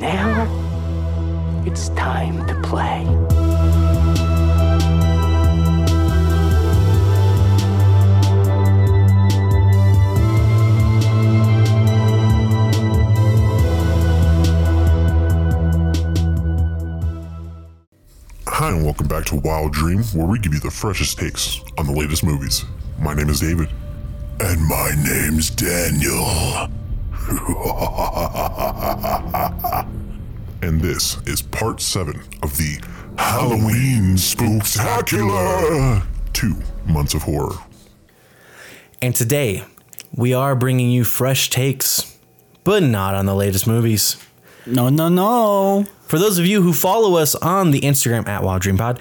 Now, it's time to play. Hi, and welcome back to Wild Dream, where we give you the freshest takes on the latest movies. My name is David. And my name's Daniel. and this is part seven of the Halloween Spooktacular. Two months of horror. And today, we are bringing you fresh takes, but not on the latest movies. No, no, no. For those of you who follow us on the Instagram at Wild Dream Pod,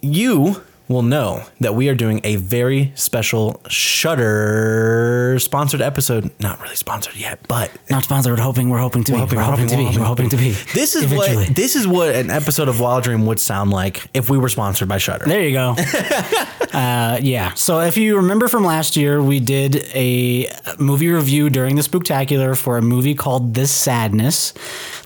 you will know that we are doing a very special Shudder sponsored episode. Not really sponsored yet, but Not sponsored. Hoping we're hoping to be. hoping, We're hoping to be. We're hoping to be. This is Eventually. what this is what an episode of Wild Dream would sound like if we were sponsored by Shudder. There you go. uh, yeah. So if you remember from last year, we did a movie review during the Spooktacular for a movie called This Sadness.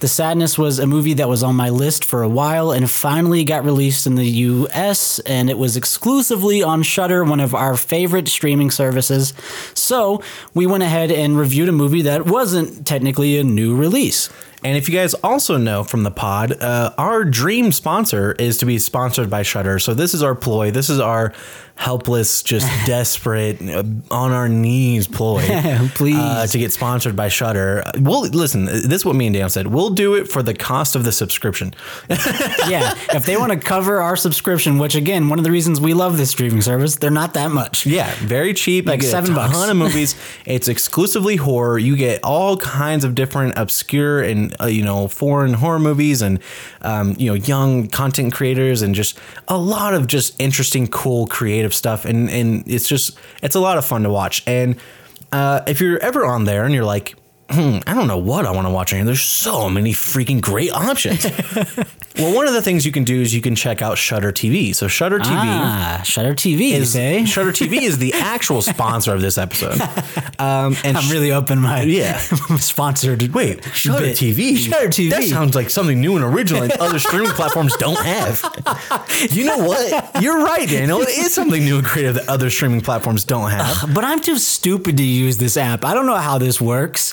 The Sadness was a movie that was on my list for a while and finally got released in the U.S. and it was exclusively on Shudder, one of our favorite streaming services. So we went ahead and reviewed a movie that wasn't technically a new release. And if you guys also know from the pod, uh, our dream sponsor is to be sponsored by Shudder. So this is our ploy. This is our helpless, just desperate, on our knees ploy. Please. Uh, to get sponsored by Shudder. We'll listen. This is what me and Dan said. We'll do it for the cost of the subscription. yeah, if they want to cover our subscription, which again, one of the reasons we love this streaming service, they're not that much. Yeah, very cheap. Like seven a bucks. ton of movies. it's exclusively horror. You get all kinds of different obscure and uh, you know foreign horror movies, and um, you know young content creators, and just a lot of just interesting, cool, creative stuff. And and it's just it's a lot of fun to watch. And uh, if you're ever on there and you're like. Hmm, I don't know what I want to watch on here. There's so many freaking great options. well, one of the things you can do is you can check out Shudder TV. So Shudder TV Ah, Shudder TV, is say? Shudder TV is the actual sponsor of this episode. Um, and I'm really open my Yeah. sponsored. wait, Shudder bit. TV. Shudder TV. That sounds like something new and original and other streaming platforms don't have. You know what? You're right, Daniel. It is something new and creative that other streaming platforms don't have. but I'm too stupid to use this app. I don't know how this works.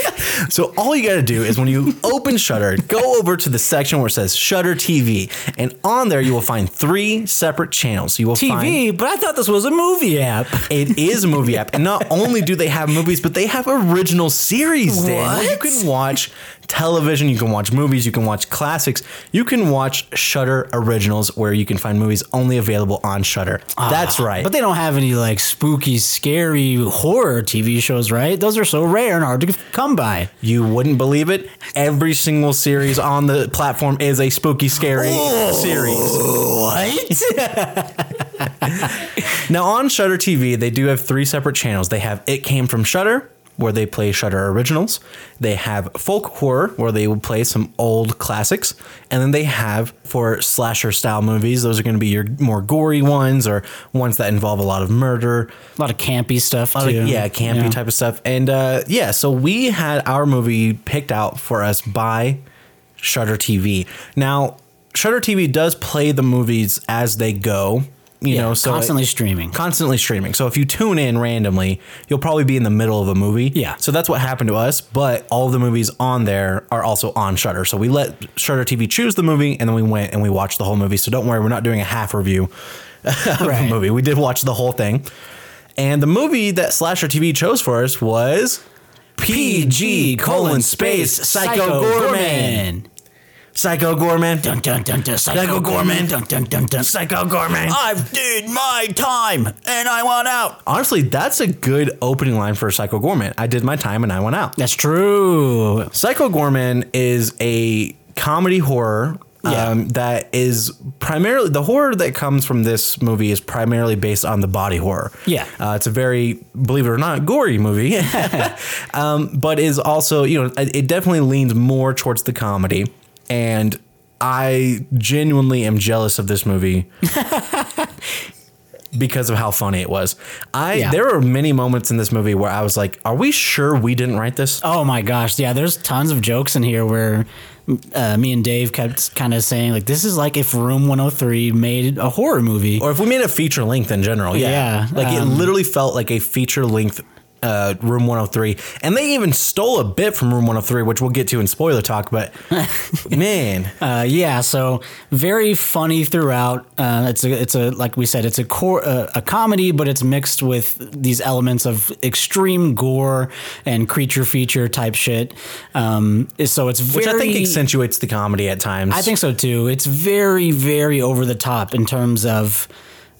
So all you got to do is when you open Shudder, go over to the section where it says Shudder TV, and on there you will find three separate channels. You will find TV, but I thought this was a movie app. It is a movie app. And not only do they have movies, but they have original series, Dan. You can watch television, you can watch movies, you can watch classics, you can watch Shudder originals where you can find movies only available on Shudder. Ah, That's right. But they don't have any like spooky, scary horror TV shows, right? Those are so rare and hard to come by. You wouldn't believe it. Every single series on the platform is a spooky, scary series. What? Now on Shudder TV, they do have three separate channels. They have It Came from Shudder, where they play Shudder originals. They have Folk Horror, where they will play some old classics, and then they have for slasher style movies. Those are going to be your more gory ones or ones that involve a lot of murder, a lot of campy stuff too. yeah, campy Yeah. type of stuff. And uh, yeah, so we had our movie picked out for us by Shudder TV. Now, Shudder TV does play the movies as they go. You Yeah, know, so constantly streaming. constantly streaming. So if you tune in randomly, you'll probably be in the middle of a movie. Yeah. So that's what happened to us. But all the movies on there are also on Shudder. So we let Shudder TV choose the movie, and then we went and we watched the whole movie. So don't worry, we're not doing a half review of Right. the movie. We did watch the whole thing. And the movie that Slasher TV chose for us was PG colon space Psycho Goreman. Psycho Goreman. Dun dun dun dun. Psycho Goreman. Dun dun dun dun. Psycho Goreman. I've did my time and I want out. Honestly, that's a good opening line for Psycho Goreman. I did my time and I went out. That's true. Psycho Goreman is a comedy horror Yeah. um, that is primarily the horror that comes from this movie is primarily based on the body horror. Yeah. uh, it's a very, believe it or not, gory movie, um, but is also you know it it definitely leans more towards the comedy, and I genuinely am jealous of this movie. because of how funny it was. I Yeah. there were many moments in this movie where I was like, "Are we sure we didn't write this?" Oh my gosh, yeah. There's tons of jokes in here where uh, me and Dave kept kind of saying like, "This is like if Room 103 made a horror movie." Or if we made a feature length in general, yeah, Yeah, like it um, literally felt like a feature length. Uh, Room 103, and they even stole a bit from Room 103, which we'll get to in spoiler talk. But man, Uh, yeah, so very funny throughout. Uh, it's a, it's a like we said, it's a core uh, a comedy, but it's mixed with these elements of extreme gore and creature feature type shit. Um, so it's very, which I think accentuates the comedy at times. I think so too. It's very, very over the top in terms of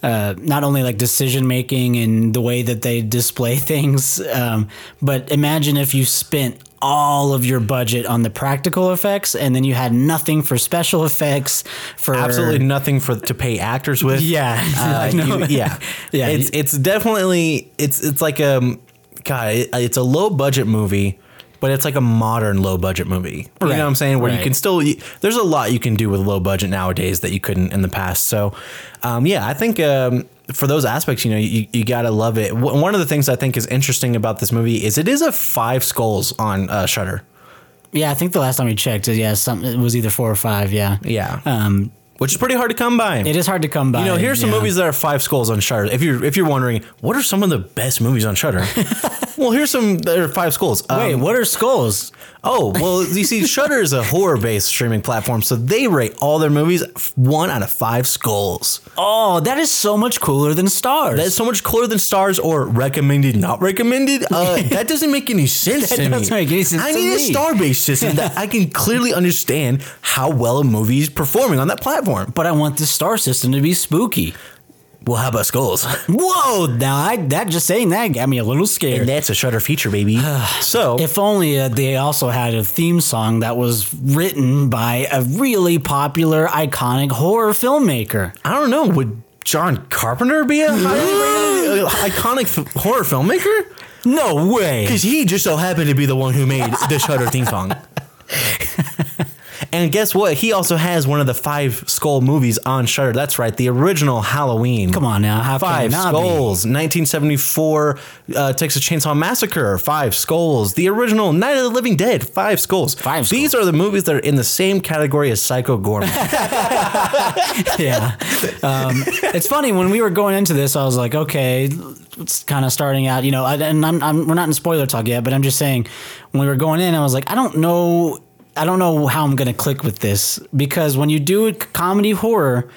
uh, not only like decision making and the way that they display things, um, but imagine if you spent all of your budget on the practical effects and then you had nothing for special effects for absolutely nothing for to pay actors with. Yeah, Uh, know. you- yeah, Yeah. It's it's definitely it's it's like a God, it's a low budget movie, but it's like a modern low budget movie. You Right, know what I'm saying? Where you can still there's a lot you can do with low budget nowadays that you couldn't in the past. So, um, yeah, I think um, for those aspects, you know, you, you gotta love it. W- One of the things I think is interesting about this movie is it is a five skulls on uh, Shudder. Yeah, I think the last time we checked, yeah, some, it was either four or five. Yeah, Yeah, Um, which is pretty hard to come by. it is hard to come by. You know, here's some yeah. movies that are five skulls on Shudder. If you're if you're wondering, what are some of the best movies on Shudder? well, here's some there are five skulls. Um, Wait, what are skulls? Oh, well, you see, Shudder is a horror based streaming platform, so they rate all their movies one out of five skulls. Oh, that is so much cooler than stars. That's so much cooler than stars or recommended, not recommended. Uh, that doesn't make any sense That to me. doesn't make any sense I need a star based system that I can clearly understand how well a movie is performing on that platform. but I want the star system to be spooky. Well, how about skulls? Whoa! Now I, that just saying that got me a little scared. And that's a Shudder feature, baby. so if only uh, they also had a theme song that was written by a really popular, iconic horror filmmaker. I don't know. Would John Carpenter be a highly rated, uh, iconic f- horror filmmaker? No way. Because he just so happened to be the one who made the Shudder theme song. and guess what? He also has one of the five Skull movies on Shudder. That's right, the original Halloween. Come on now, how Five it not? Skulls, 1974 uh, Texas Chainsaw Massacre, Five Skulls, the original Night of the Living Dead, Five Skulls. Five Skulls. These are the movies that are in the same category as Psycho Goreman. yeah. Um, it's funny when we were going into this, I was like, okay, it's kind of starting out, you know, and I'm, I'm, we're not in spoiler talk yet, but I'm just saying when we were going in, I was like, I don't know, I don't know how I'm going to click with this because when you do a comedy horror,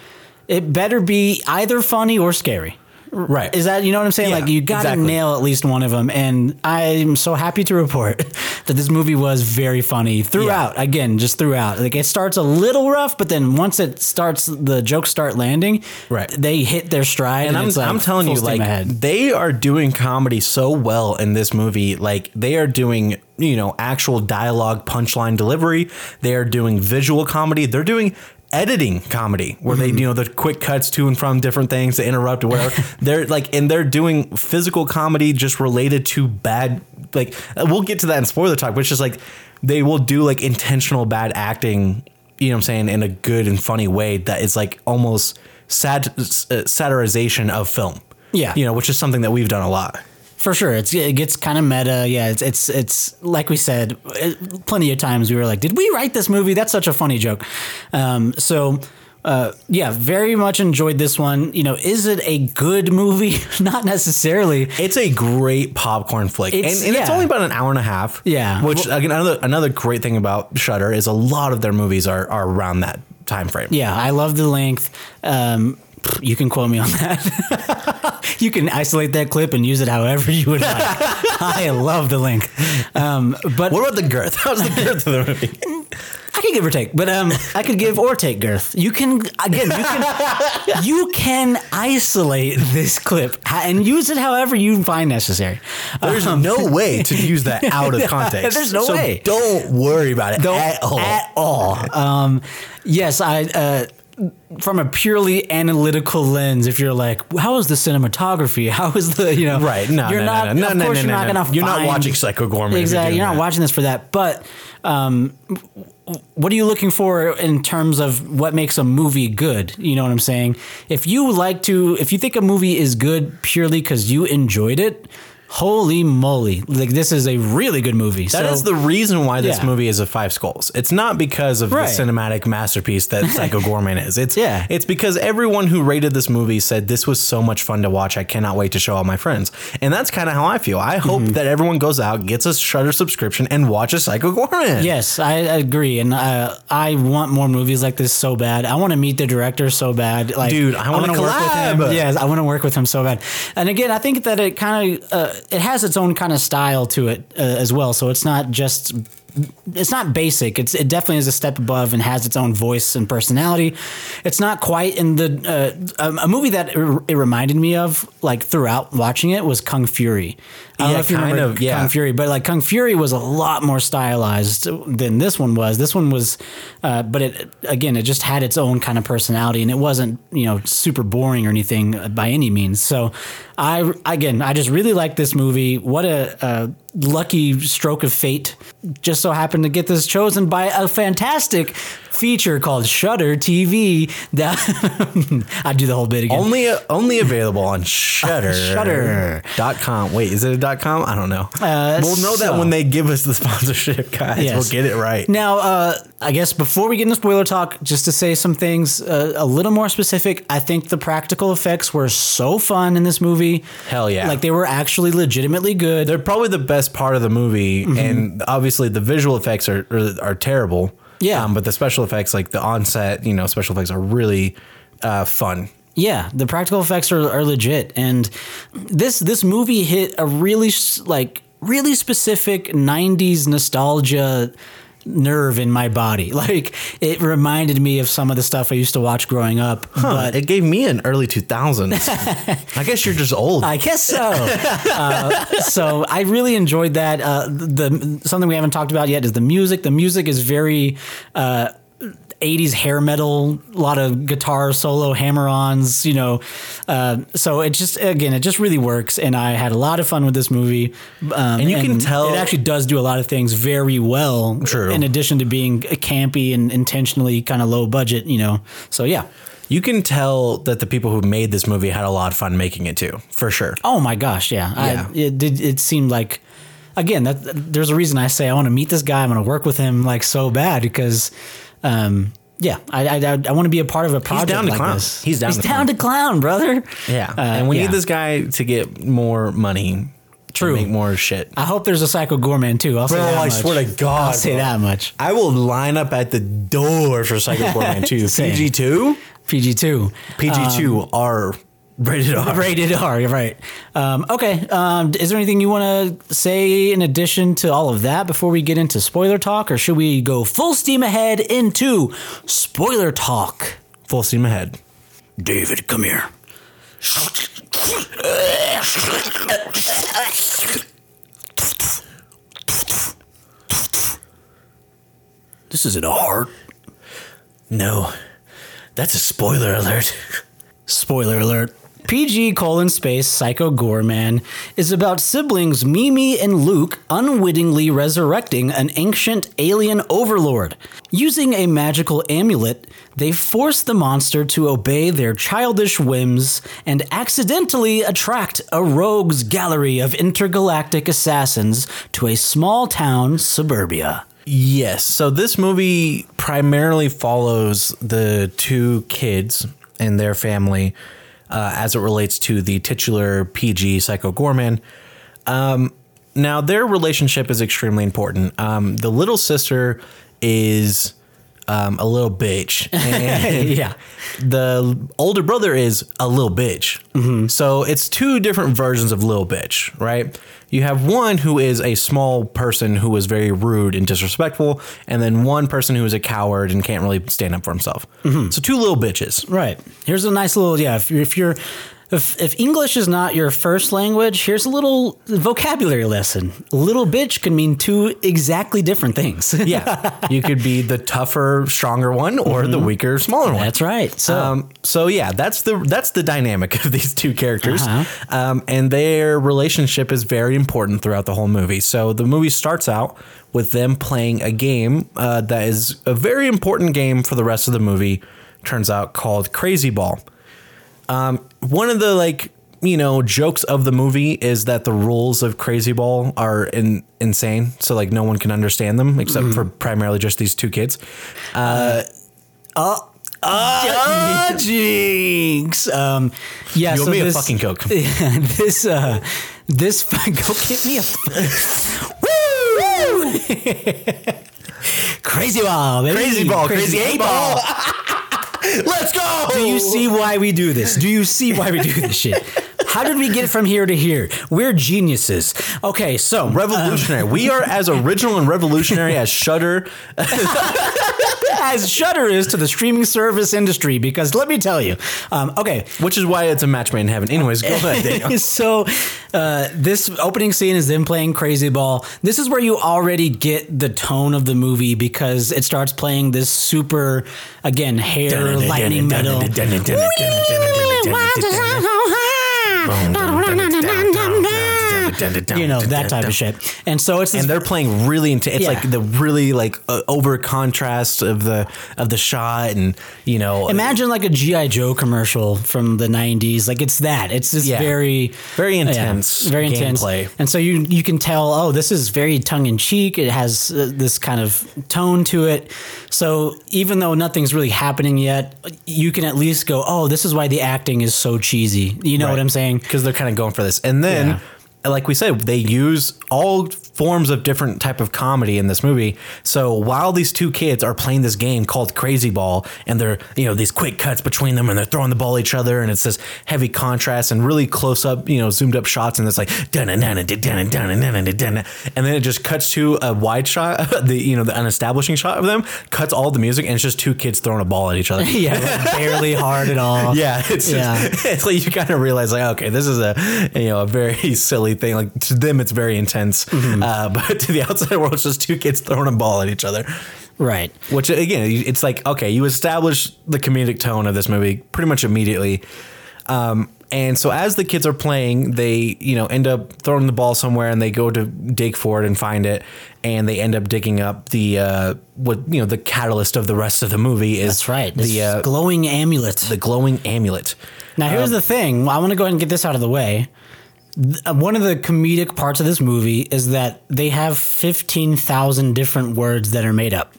it better be either funny or scary. right. Is that you know what I'm saying? Yeah, like you got to exactly. nail at least one of them, and I'm so happy to report that this movie was very funny throughout. Again, just throughout. Like it starts a little rough, but then once it starts, the jokes start landing. Right. they hit their stride, and I'm, like I'm telling you, like ahead. they are doing comedy so well in this movie. Like they are doing, you know, actual dialogue, punchline delivery. They are doing visual comedy. They're doing editing comedy where Mm-hmm. they, you know, the quick cuts to and from different things to interrupt or whatever. they're like, and they're doing physical comedy just related to bad. Like we'll get to that in spoiler talk, which is like they will do like intentional bad acting. You know what I'm saying in a good and funny way that is like almost sat- uh, satirization of film. Yeah. You know, which is something that we've done a lot. For sure, it's it gets kind of meta. Yeah, it's it's it's like we said, plenty of times we were like, "Did we write this movie?" That's such a funny joke. Um, so. Uh, yeah, very much enjoyed this one. You know, is it a good movie? Not necessarily. It's a great popcorn flick, It's- and, and it's only about an hour and a half. Yeah. which again, another another great thing about Shudder is a lot of their movies are are around that time frame. Yeah, I love the length. Um, you can quote me on that. you can isolate that clip and use it however you would like. I love the link. Um, but What about the girth? How's the girth of the movie? I could give or take, but um, I could give or take girth. You can again, you can you can isolate this clip and use it however you find necessary. There's no way to use that out of context. There's no So way. Don't worry about it Don't at all. At all. Um, yes, I. Uh, from a purely analytical lens, if you're like, how is the cinematography? How is the you know? Right. No, you're no, not. no, no, of no, course, you're no, not no. gonna. You're not watching Psycho you're Exactly. doing You're not that. watching this for that. But um, what are you looking for in terms of what makes a movie good? You know what I'm saying? If you like to, if you think a movie is good purely because you enjoyed it. Holy moly! Like this is a really good movie. That is the reason why this Yeah. movie is a five skulls. It's not because of Right. the cinematic masterpiece that Psycho Goreman is. It's Yeah. It's because everyone who rated this movie said this was so much fun to watch. I cannot wait to show all my friends. And that's kind of how I feel. I hope Mm-hmm. that everyone goes out, gets a Shudder subscription, and watches Psycho Goreman. Yes, I agree, and uh, I want more movies like this so bad. I want to meet the director so bad, like Dude, I wanna wanna work with him. Yes, I want to work with him so bad. And again, I think that it kind of uh, it has its own kind of style to it uh, as well. So it's not just it's not basic. It's it definitely is a step above and has its own voice and personality. It's not quite in the uh, a, a movie that it, it reminded me of like throughout watching it was Kung Fury. I don't Yeah, know if you kind remember of, yeah. Kung Fury, but like Kung Fury was a lot more stylized than this one was. This one was, uh, but it again, it just had its own kind of personality, and it wasn't you know super boring or anything by any means. So, I again, I just really like this movie. What a, a lucky stroke of fate! Just so happened to get this chosen by a fantastic feature called Shudder TV. That I do the whole bit again. Only only available on Shudder. Shudder. Dot com. Wait, is it a dot com? I don't know. Uh, we'll know that when they give us the sponsorship, guys. Yes. We'll get it right. Now, uh, I guess before we get into spoiler talk, just to say some things uh, a little more specific, I think the practical effects were so fun in this movie. Hell yeah. Like they were actually legitimately good. They're probably the best part of the movie, Mm-hmm. and obviously the visual effects are are, are terrible. Yeah. um, but the special effects, like the onset, you know, special effects are really uh, fun. Yeah, the practical effects are, are legit, and this this movie hit a really like really specific '90s nostalgia nerve in my body. Like it reminded me of some of the stuff I used to watch growing up. But it gave me an early 2000s. I guess you're just old. I guess so. uh, so I really enjoyed that. Uh, the something we haven't talked about yet is the music. The music is very. Uh, 80s hair metal, a lot of guitar solo hammer-ons, you know. Uh, so it just again, it just really works, and I had a lot of fun with this movie. Um, And you can tell- it actually does do a lot of things very well. True. In addition to being campy and intentionally kind of low budget, you know. So yeah. you can tell that the people who made this movie had a lot of fun making it too, for sure. Oh my gosh, yeah. Yeah. I, it did. It seemed like again that there's a reason I say I want to meet this guy. I'm going to work with him like so bad because, um, yeah, I I, I want to be a part of a project down to like clown. this. He's down clown. He's to down to clown, brother. Yeah, Uh, and we yeah. need this guy to get more money. True. to make more shit. I hope there's a Psycho Goreman too. I'll say Bro, that I much. swear to God, I'll say bro. that much. I will line up at the door for Psycho 2. Same. PG two, PG two. PG two R rated R. Rated R, right. Um, okay. Um, is there anything you want to say in addition to all of that before we get into spoiler talk, or should we go full steam ahead into spoiler talk? Full steam ahead. David, come here. This isn't a heart. No, that's a spoiler alert. Spoiler alert. PG colon space Psycho Goreman is about siblings Mimi and Luke unwittingly resurrecting an ancient alien overlord. Using a magical amulet, they force the monster to obey their childish whims and accidentally attract a rogues gallery of intergalactic assassins to a small town suburbia. Yes. So this movie primarily follows the two kids and their family uh, as it relates to the titular PG Psycho Goreman. Um, now, their relationship is extremely important. Um, the little sister is um, a little bitch. And Yeah. the older brother is a little bitch. So it's two different versions of little bitch, right? You have one who is a small person who is very rude and disrespectful, and then one person who is a coward and can't really stand up for himself. So two little bitches. Right. Here's a nice little yeah. If you're, if you're if, if English is not your first language, here's a little vocabulary lesson. Little bitch can mean two exactly different things. Yeah, you could be the tougher, stronger one, or the weaker, smaller one. That's right. So, um, so yeah, that's the that's the dynamic of these two characters, Uh-huh. um, and their relationship is very important throughout the whole movie. So the movie starts out with them playing a game uh, that is a very important game for the rest of the movie. Turns out called Crazy Ball. Um, one of the like you know jokes of the movie is that the rules of Crazy Ball are in, insane, so like no one can understand them except for primarily just these two kids. Uh ah, jinx. Um, yeah, You owe so me a fucking coke. this uh, this go get me a Woo! crazy ball, baby. Crazy ball, crazy eight ball. Let's go. Do you see why we do this? Do you see why we do this shit? How did we get from here to here? We're geniuses. Okay, so Revolutionary. we are as original and revolutionary as Shudder. as Shudder is to the streaming service industry, because let me tell you, um, okay, which is why it's a match made in heaven. Anyways, go ahead, Daniel. so uh, this opening scene is them playing Crazy Ball. This is where you already get the tone of the movie because it starts playing this super, again, hair lightning metal. Boom. You know that type of shit, and so it's this And they're playing really into. It's Yeah. like the really like uh, over contrast of the of the shot, and you know, Imagine like a GI Joe commercial from the '90s. Like it's that. It's just Yeah. very, Very yeah, intense very intense. gameplay. And so you you can tell. Oh, this is very tongue in cheek. It has uh, this kind of tone to it. So even though nothing's really happening yet, you can at least go. Oh, this is why the acting is so cheesy. You know what I'm saying? because they're kind of going for this. And then, like we said, they use all forms of different type of comedy in this movie. So while these two kids are playing this game called Crazy Ball, and they're you know these quick cuts between them, and they're throwing the ball at each other, and it's this heavy contrast and really close up, you know, zoomed up shots, and it's like dun dun dun dun dun dun dun dun and then it just cuts to a wide shot, the you know the unestablishing shot of them, cuts all the music, and it's just two kids throwing a ball at each other. Yeah, barely hard at all. Yeah, it's Yeah. Just, it's like you kind of realize like okay, this is a you know a very silly thing. Like to them, it's very intense, Mm-hmm. uh, but to the outside world, it's just two kids throwing a ball at each other. Right. Which again, it's like okay, you establish the comedic tone of this movie pretty much immediately. Um, and so as the kids are playing, they you know end up throwing the ball somewhere, and they go to dig for it and find it, and they end up digging up the uh, what you know the catalyst of the rest of the movie is That's right. The uh, glowing amulet. the glowing amulet. Now, here's the thing. I want to go ahead and get this out of the way. One of the comedic parts of this movie is that they have 15,000 different words that are made up.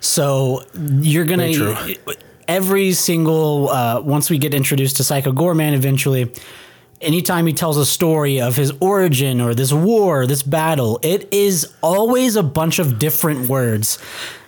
So you're going to every single, uh, once we get introduced to Psycho Goreman eventually, anytime he tells a story of his origin or this war, this battle, it is always a bunch of different words.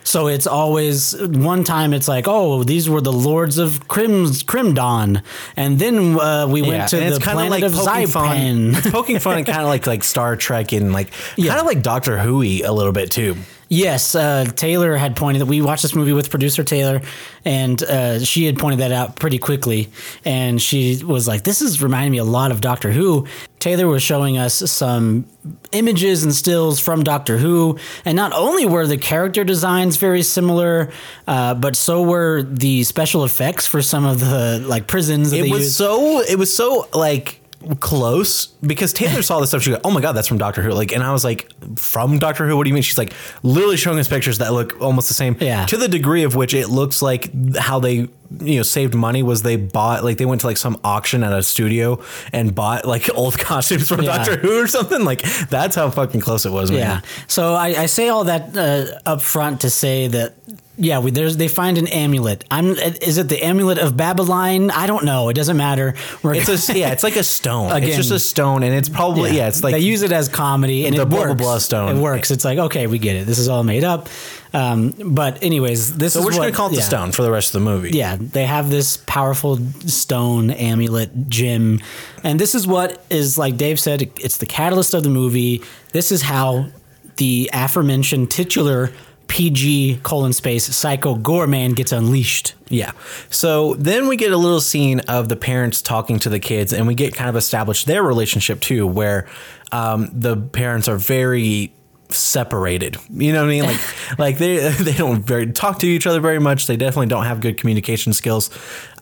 So it's always one time it's like, oh, these were the lords of Crim Crimdon, and then uh, we went to and the planet of poking fun. Zypan. It's poking fun and kind of like like Star Trek and like Yeah. kind of like Doctor Who a little bit too. Yes, uh, Taylor had pointed that we watched this movie with producer Taylor, and uh, she had pointed that out pretty quickly. And she was like, "This is reminding me a lot of Doctor Who." Taylor was showing us some images and stills from Doctor Who, and not only were the character designs very similar, uh, but so were the special effects for some of the like prisons. That It they was used. so it was so like close because Taylor saw this stuff. She go, "Oh my god, that's from Doctor Who!" Like, and I was like, "From Doctor Who? What do you mean?" She's like, literally showing us pictures that look almost the same. Yeah. To the degree of which it looks like how they you know saved money was they bought like they went to like some auction at a studio and bought like old costumes from Yeah. Doctor Who or something. Like that's how fucking close it was. Man. Yeah. So I, I say all that uh, up front to say that yeah, we, there's they find an amulet. I'm is it the amulet of Babylon? I don't know. It doesn't matter. We're It's a yeah, it's like a stone. Again- it's just a stone, and it's probably yeah, it's like they use it as comedy and the it blah, blah, works. blah stone. It works. It's like okay, we get it. This is all made up. Um, but anyways, this So is we're just what, gonna call it yeah. the stone for the rest of the movie. Yeah, they have this powerful stone amulet gem, and this is what is like Dave said. It's the catalyst of the movie. This is how the aforementioned titular PG colon space Psycho Goreman gets unleashed. Yeah. So then we get a little scene of the parents talking to the kids, and we get kind of established their relationship too, where um, the parents are very separated. You know what I mean? Like, like they they don't very talk to each other very much. They definitely don't have good communication skills.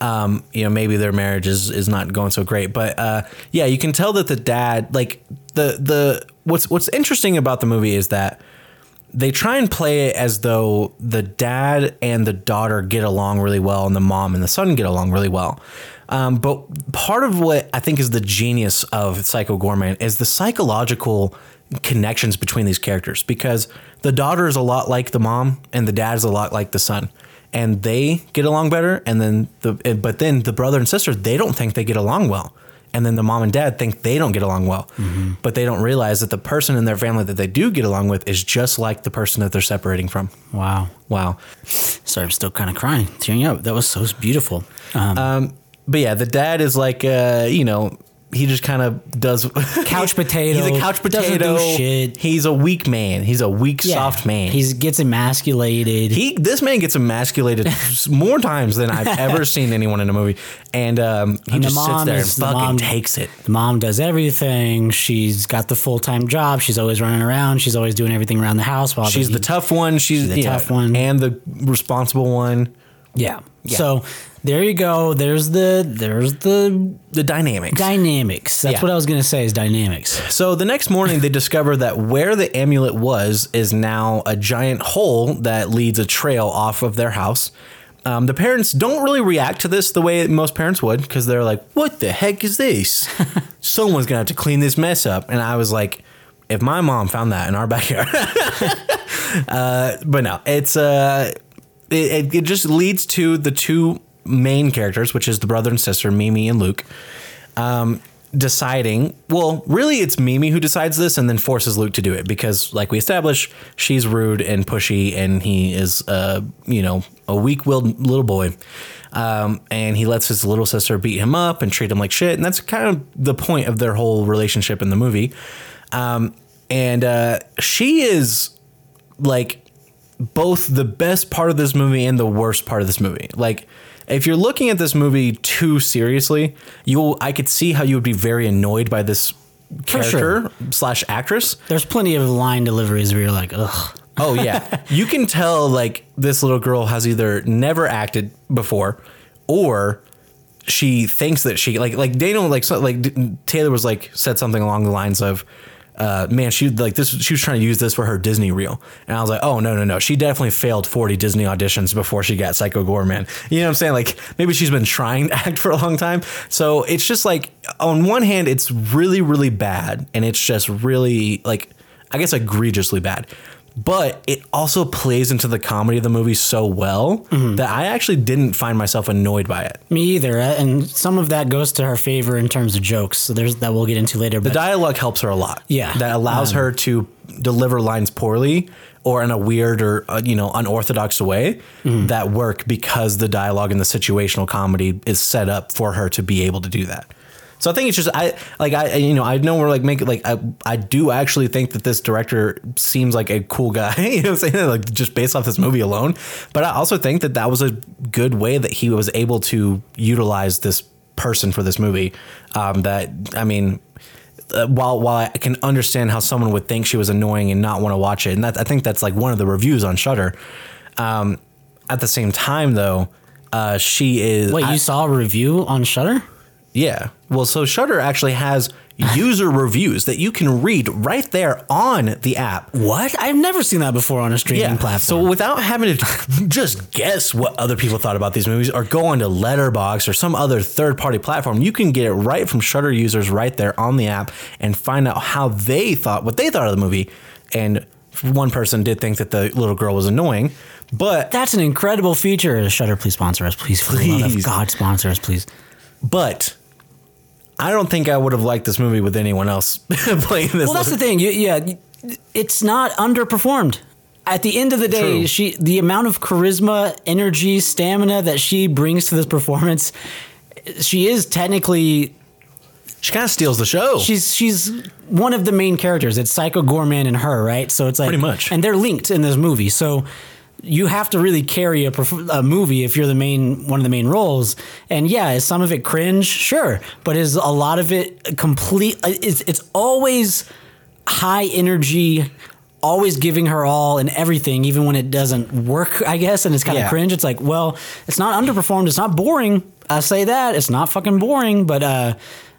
Um, you know, maybe their marriage is is not going so great. But uh, yeah, you can tell that the dad, like the the what's what's interesting about the movie is that they try and play it as though the dad and the daughter get along really well and the mom and the son get along really well. Um, but part of what I think is the genius of Psycho Goreman is the psychological connections between these characters because the daughter is a lot like the mom and the dad is a lot like the son and they get along better and then the but then the brother and sister they don't think they get along well and then the mom and dad think they don't get along well but they don't realize that the person in their family that they do get along with is just like the person that they're separating from Wow. wow Sorry, I'm still kind of crying, tearing up. That was so beautiful. Um, um but yeah the dad is like uh you know he just kind of does Couch potato, He's a couch doesn't do potato. shit. He's a weak man. He's a weak, yeah, soft man. He gets emasculated. he this man gets emasculated more times than I've ever seen anyone in a movie, and um, he And the just sits mom there and is- the fucking mom- takes it. The mom does everything. She's got the full time job. She's always running around. She's always doing everything around the house. While She's the tough one. She's, the tough one. and the responsible one. yeah. So there you go. There's the there's the The dynamics. dynamics. That's Yeah. what I was gonna say is dynamics. So the next morning, they discover that where the amulet was is now a giant hole that leads a trail off of their house. Um, the parents don't really react to this the way most parents would because they're like, "What the heck is this? Someone's gonna have to clean this mess up." And I was like, "If my mom found that in our backyard," uh, but no, it's uh, it- it just leads to the two main characters, which is the brother and sister, Mimi and Luke um, deciding. Well, really, it's Mimi who decides this and then forces Luke to do it because, like we established, she's rude and pushy, and he is, uh, you know, a weak-willed little boy. Um, and he lets his little sister beat him up and treat him like shit, and that's kind of the point of their whole relationship in the movie. Um, and uh, she is like both the best part of this movie and the worst part of this movie. Like if you're looking at this movie too seriously, you I could see how you would be very annoyed by this character slash actress. There's plenty of line deliveries where you're like, ugh. Oh yeah, you can tell like this little girl has either never acted before, or she thinks that she like like Daniel like so, like Taylor was like said something along the lines of. Uh, man, she like this. She was trying to use this for her Disney reel, and I was like, "Oh no, no, no!" She definitely failed forty Disney auditions before she got Psycho Goreman. You know what I'm saying? Like maybe she's been trying to act for a long time. So it's just like on one hand, it's really, really bad, and it's just really like I guess egregiously bad. But it also plays into the comedy of the movie so well that I actually didn't find myself annoyed by it. Me either. uh, And some of that goes to her favor in terms of jokes. So there's that we'll get into later. But the dialogue helps her a lot. Yeah. that allows Um, her to deliver lines poorly or in a weird or uh, you know unorthodox way Mm-hmm. that work because the dialogue and the situational comedy is set up for her to be able to do that. So I think it's just I like I you know I know we're like make like I I do actually think that this director seems like a cool guy you know what I'm saying like just based off this movie alone but I also think that that was a good way that he was able to utilize this person for this movie um, that I mean uh, while while I can understand how someone would think she was annoying and not want to watch it, and that I think that's like one of the reviews on Shudder. Um, at the same time, though, uh, she is. wait, I- you saw a review on Shudder? Yeah. Well, so Shudder actually has user reviews that you can read right there on the app. What? I've never seen that before on a streaming platform. So without having to just guess what other people thought about these movies or go onto Letterboxd or some other third party platform, you can get it right from Shudder users right there on the app and find out how they thought what they thought of the movie. And one person did think that the little girl was annoying, but That's an incredible feature. Shudder, please sponsor us, please. For the love of Please. God, sponsor us, please. but I don't think I would have liked this movie with anyone else playing this. Well, that's the thing. You, yeah, it's not underperformed. At the end of the day, True. she the amount of charisma, energy, stamina that she brings to this performance, she is technically She kind of steals the show. she's she's one of the main characters. It's Psycho Goreman and her, right? So it's like Pretty much. and they're linked in this movie. So you have to really carry a, perf- a movie if you're the main one of the main roles. And yeah, is some of it cringe? Sure, but is a lot of it complete? It's it's always high energy. Always giving her all and everything, even when it doesn't work, I guess, and it's kind of Yeah. cringe. It's like, well, it's not underperformed. It's not boring. I say that it's not fucking boring, but uh,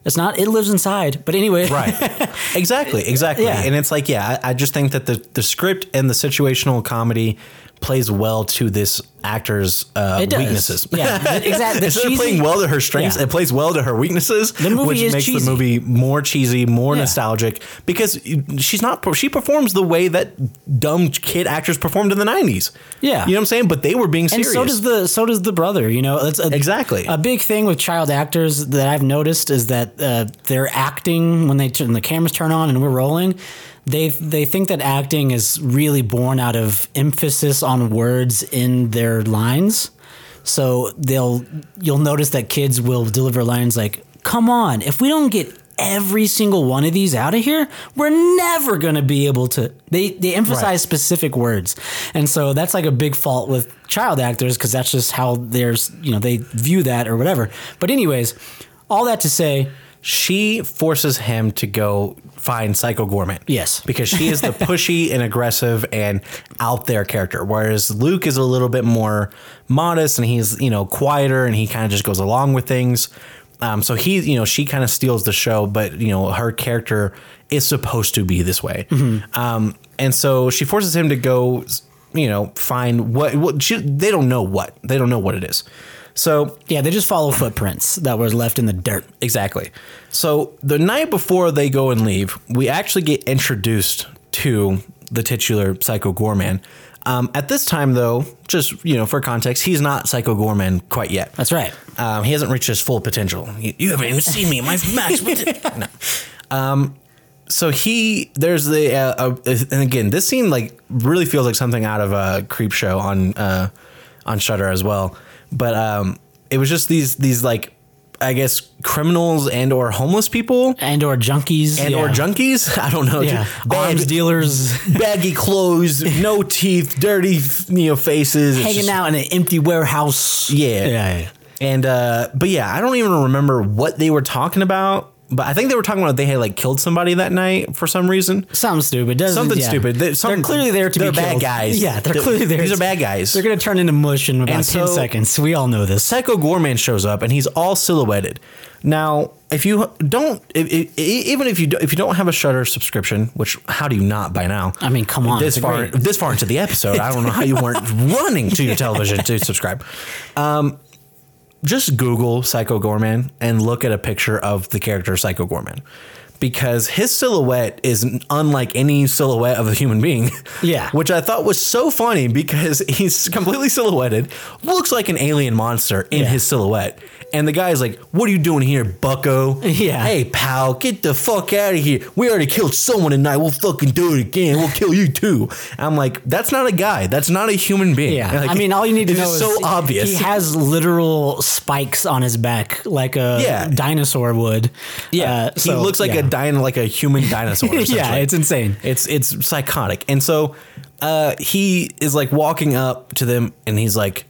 it's not. It lives inside. But anyway, right exactly exactly Yeah. and it's like yeah I, I just think that the the script and the situational comedy plays well to this actor's uh, It does. weaknesses Yeah, exactly. Instead of playing well to her strengths Yeah. it plays well to her weaknesses The movie which is makes cheesy. the movie more cheesy more Yeah. nostalgic because she's not she performs the way that dumb kid actors performed in the 90s Yeah. you know what i'm saying but they were being serious. and so does the so does the brother. You know, it's a, Exactly. a big thing with child actors that I've noticed is that uh, they're acting when they turn the cameras turn on and we're rolling. They they think that acting is really born out of emphasis on words in their lines. So they'll you'll notice that kids will deliver lines like, "Come on, if we don't get." Every single one of these out of here, we're never gonna be able to. They they emphasize Right. specific words, and so that's like a big fault with child actors because that's just how there's you know they view that or whatever. But anyways, all that to say, she forces him to go find Psycho Goreman. Yes. Because she is the pushy and aggressive and out there character. Whereas Luke is a little bit more modest and he's, you know, quieter and he kind of just goes along with things. Um, so he, you know, she kind of steals the show, but you know, her character is supposed to be this way. Um, and so she forces him to go, you know, find what, what she, they don't know what, they don't know what it is. So yeah, they just follow footprints that were left in the dirt. Exactly. So the night before they go and leave, we actually get introduced to the titular Psycho Goreman. Um, at this time, though, just you know, for context, he's not Psycho Goreman quite yet. That's right. Um, he hasn't reached his full potential. You, you haven't even seen me. My max potential. No. Um, so he there's the uh, uh, and again, this scene like really feels like something out of a creep show on uh, on Shudder as well. But um, it was just these these like I guess criminals and or homeless people And or junkies. and yeah. or junkies. I don't know. Yeah. just Arms dealers baggy clothes, no teeth, dirty you know faces, It's hanging just- out in an empty warehouse. Yeah. Yeah. yeah. And uh but yeah, I don't even remember what they were talking about. But I think they were talking about they had like killed somebody that night for some reason. Something stupid. Doesn't, Something yeah. stupid. They- They're clearly there to they're be bad killed. guys. Yeah, they're They're- clearly there. these to- are bad guys. They're going to turn into mush in about And 10 so- seconds. We all know this. Psycho Gorman shows up and he's all silhouetted. Now, if you don't, if, if, even if you do, if you don't have a Shudder subscription, which how do you not by now? I mean, come on, This far, great. this far into the episode, I don't know how you weren't running to your television to subscribe. Um, just Google Psycho Goreman and look at a picture of the character Psycho Goreman. Because his silhouette is unlike any silhouette of a human being. Yeah. Which I thought was so funny because he's completely silhouetted, looks like an alien monster in Yeah. his silhouette. And the guy's like, What are you doing here, bucko? Yeah. Hey, pal, get the fuck out of here. We already killed someone tonight. We'll fucking do it again. We'll kill you too. I'm like, That's not a guy. That's not a human being. Yeah, Like, I mean, all you need to know is so obvious. He has literal spikes on his back, like a Yeah. dinosaur would. Yeah, Uh, he looks like yeah. a dino, like a human dinosaur. yeah, it's insane. It's it's psychotic. And so uh, he is like walking up to them, and he's like,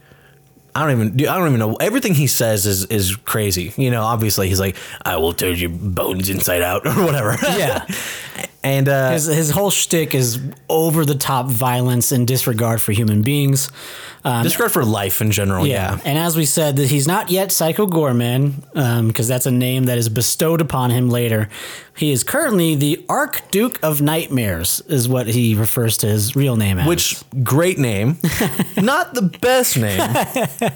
I don't even I don't even know. Everything he says is is crazy. You know, obviously he's like, I will turn your bones inside out or whatever. Yeah. and uh, His, his whole shtick is over the top violence and disregard for human beings. Um, disregard for life in general. yeah. Yeah. and as we said, that he's not yet Psycho Goreman because that's a name that is bestowed upon him later. He is currently the Archduke of Nightmares, is what he refers to his real name as. Which great name, not the best name,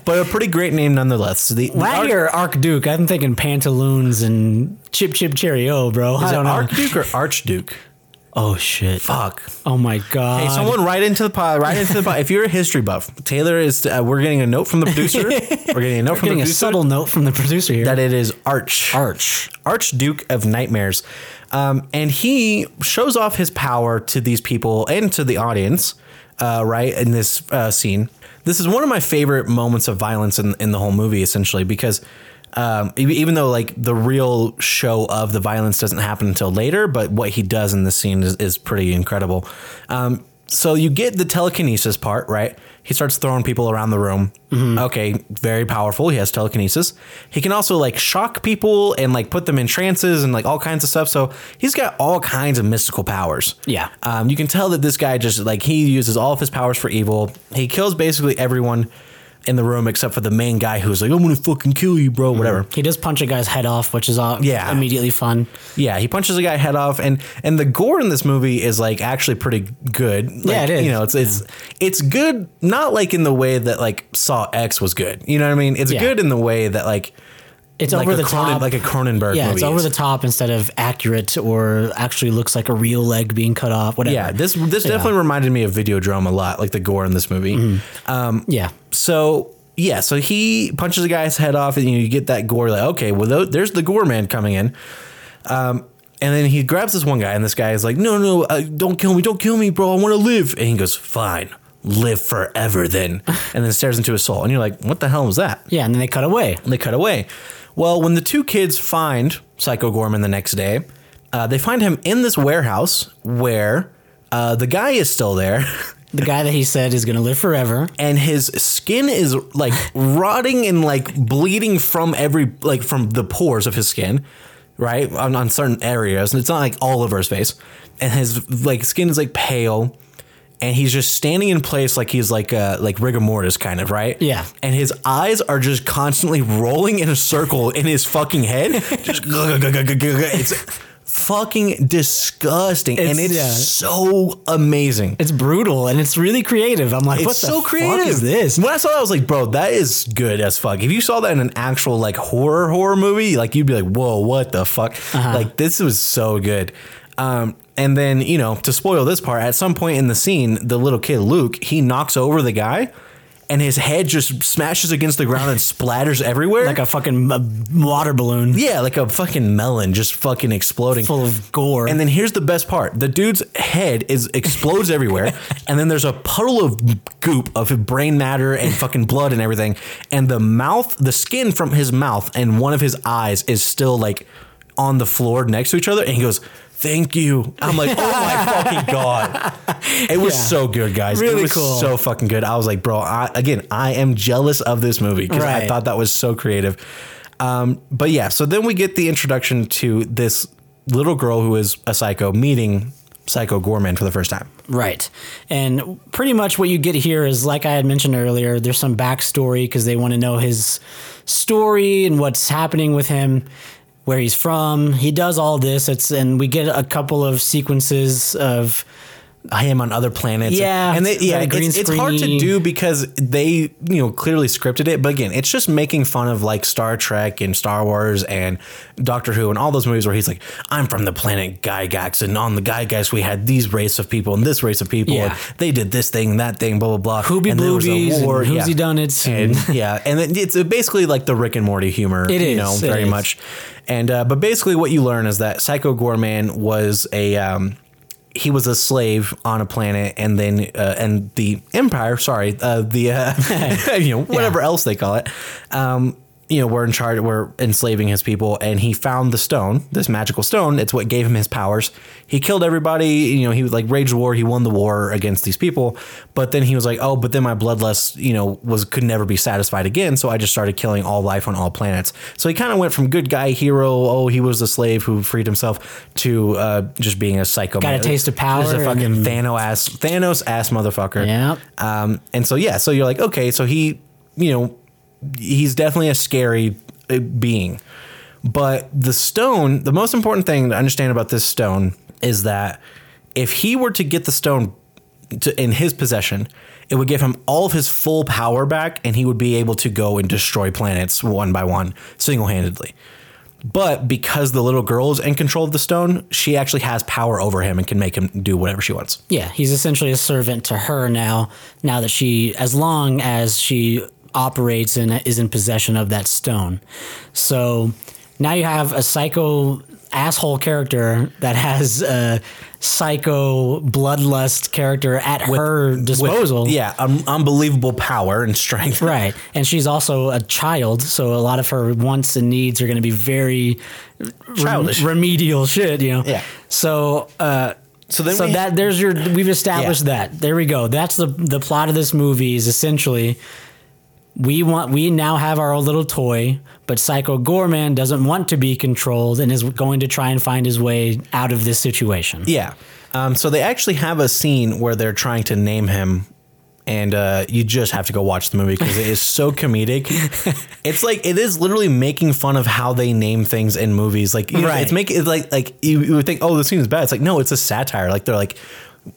but a pretty great name nonetheless. The, the when I Arch- Archduke, I'm thinking pantaloons and chip chip cheerio, bro. I is it don't know. Archduke or Archduke? oh shit! Fuck. Oh my god! Hey, someone right into the pod. right into the pod. If you're a history buff, Taylor is. Uh, we're getting a note from the producer. We're getting a note from the getting a subtle note from the producer here. that it is Arch, Arch. Archduke of Nightmares, um, and he shows off his power to these people and to the audience. Uh, right in this uh, scene, this is one of my favorite moments of violence in in the whole movie, essentially because. Um, even though like the real show of the violence doesn't happen until later, but what he does in this scene is, is pretty incredible. Um, so you get the telekinesis part, right? He starts throwing people around the room. Okay, very powerful. He has telekinesis. He can also like shock people and like put them in trances and like all kinds of stuff. So he's got all kinds of mystical powers. Yeah. Um, you can tell that this guy just like he uses all of his powers for evil. He kills basically everyone in the room except for the main guy who's like, I'm gonna fucking kill you, bro. Whatever. He does punch a guy's head off, which is all Yeah. immediately fun. Yeah, he punches a guy head off, and and the gore in this movie is like actually pretty good. Like, Yeah, it is. You know, it's it's it's good, not like in the way that like Saw X was good. You know what I mean? It's Yeah. good in the way that like It's like over a the Cronen- top, like a Cronenberg Yeah, movie. it's over is. the top instead of accurate or actually looks like a real leg being cut off. Whatever. Yeah, this this definitely reminded me of Videodrome a lot, like the gore in this movie. Mm-hmm. yeah. So yeah, so he punches a guy's head off, and you, get that gore. Like, okay, well, there's the gore man coming in. Um, and then he grabs this one guy, and this guy is like, "No, no, uh, don't kill me, don't kill me, bro. I want to live." And he goes, "Fine, live forever, then." and then stares into his soul, and you're like, "What the hell was that?" Yeah, and then they cut away. And they cut away. Well, when the two kids find Psycho Goreman the next day, uh, they find him in this warehouse where uh, the guy is still there. The guy that he said is going to live forever. and his skin is like rotting and like bleeding from every like from the pores of his skin right on, on certain areas and it's not like all over his face and his like skin is like pale and he's just standing in place like he's like uh like rigor mortis kind of right Yeah. and his eyes are just constantly rolling in a circle in his fucking head just it's fucking disgusting and It's- it's yeah. so amazing It's brutal and it's really creative. I'm like, it's what the so fuck creative. is this? When I saw that, I was like, bro, that is good as fuck. If you saw that in an actual like horror horror movie, like you'd be like, whoa, what the fuck? Uh-huh. Like this was so good. Um, and then you know, to spoil this part, at some point in the scene, the little kid Luke he knocks over the guy, and his head just smashes against the ground and splatters everywhere. Like a fucking water balloon yeah, like a fucking melon just fucking exploding. full of gore. And then here's the best part: the dude's head is explodes everywhere, and then there's a puddle of goop of brain matter and fucking blood and everything. And the mouth, the skin from his mouth and one of his eyes is still like on the floor next to each other. And he goes, "Thank you." I'm like, "Oh my fucking god!" It was Yeah. so good, guys. it Really was cool. so fucking good. I was like, "Bro, I, again, I am jealous of this movie because I thought that was so creative." Um, but yeah, so then we get the introduction to this little girl who is a psycho meeting Psycho Goreman for the first time. Right. And pretty much what you get here is, like I had mentioned earlier, there's some backstory because they want to know his story and what's happening with him, where he's from. He does all this. It's and we get a couple of sequences of I am on other planets. Yeah, and they, it's yeah, green it's, it's hard to do because they you know clearly scripted it. But again, it's just making fun of like Star Trek and Star Wars and Doctor Who and all those movies where he's like, I'm from the planet Gygax, and on the Gygax we had these race of people and this race of people, Yeah. and they did this thing, that thing, blah blah blah. Who be and there was a boobies war, who's yeah. he done it and yeah, and then it's basically like the Rick and Morty humor. It you is, know, it very is. much. And uh, but basically, what you learn is that Psycho Goreman was a um, he was a slave on a planet, and then uh, and the Empire, sorry, uh, the uh, you know whatever else they call it. Um, you know, we're in charge, we're enslaving his people, and he found the stone, this magical stone. It's what gave him his powers. He killed everybody. You know, he was like raged war. He won the war against these people, but then he was like, oh, but then my bloodlust, you know, was could never be satisfied again. So I just started killing all life on all planets. So he kind of went from good guy hero, oh, he was a slave who freed himself, to uh, just being a psycho. Man. Got a taste of power Just a fucking and- Thanos ass, Thanos ass motherfucker. Yep. Um, and so yeah, so you're like, okay, so he, you know, he's definitely a scary uh, being. But the stone, the most important thing to understand about this stone is that if he were to get the stone to, in his possession, it would give him all of his full power back and he would be able to go and destroy planets one by one single handedly. But because the little girl is in control of the stone, she actually has power over him and can make him do whatever she wants. yeah, he's essentially a servant to her now. Now that she, as long as she operates and is in possession of that stone, so now you have a psycho asshole character that has a psycho bloodlust character at her With- disposal. yeah, un- unbelievable power and strength. Right. And she's also a child, so a lot of her wants and needs are going to be very rem- Childish. remedial shit, you know. Yeah. So uh So then so that there's your we've established Yeah. that. There we go. That's the the plot of this movie is essentially we want we now have our own little toy, but Psycho Goreman doesn't want to be controlled and is going to try and find his way out of this situation. Yeah. Um, so they actually have a scene where they're trying to name him, and uh, you just have to go watch the movie because it is so comedic. it's like it is literally making fun of how they name things in movies. Like Right. it's making it's like like you, you would think, oh, this scene is bad. It's like no, it's a satire. Like they're like,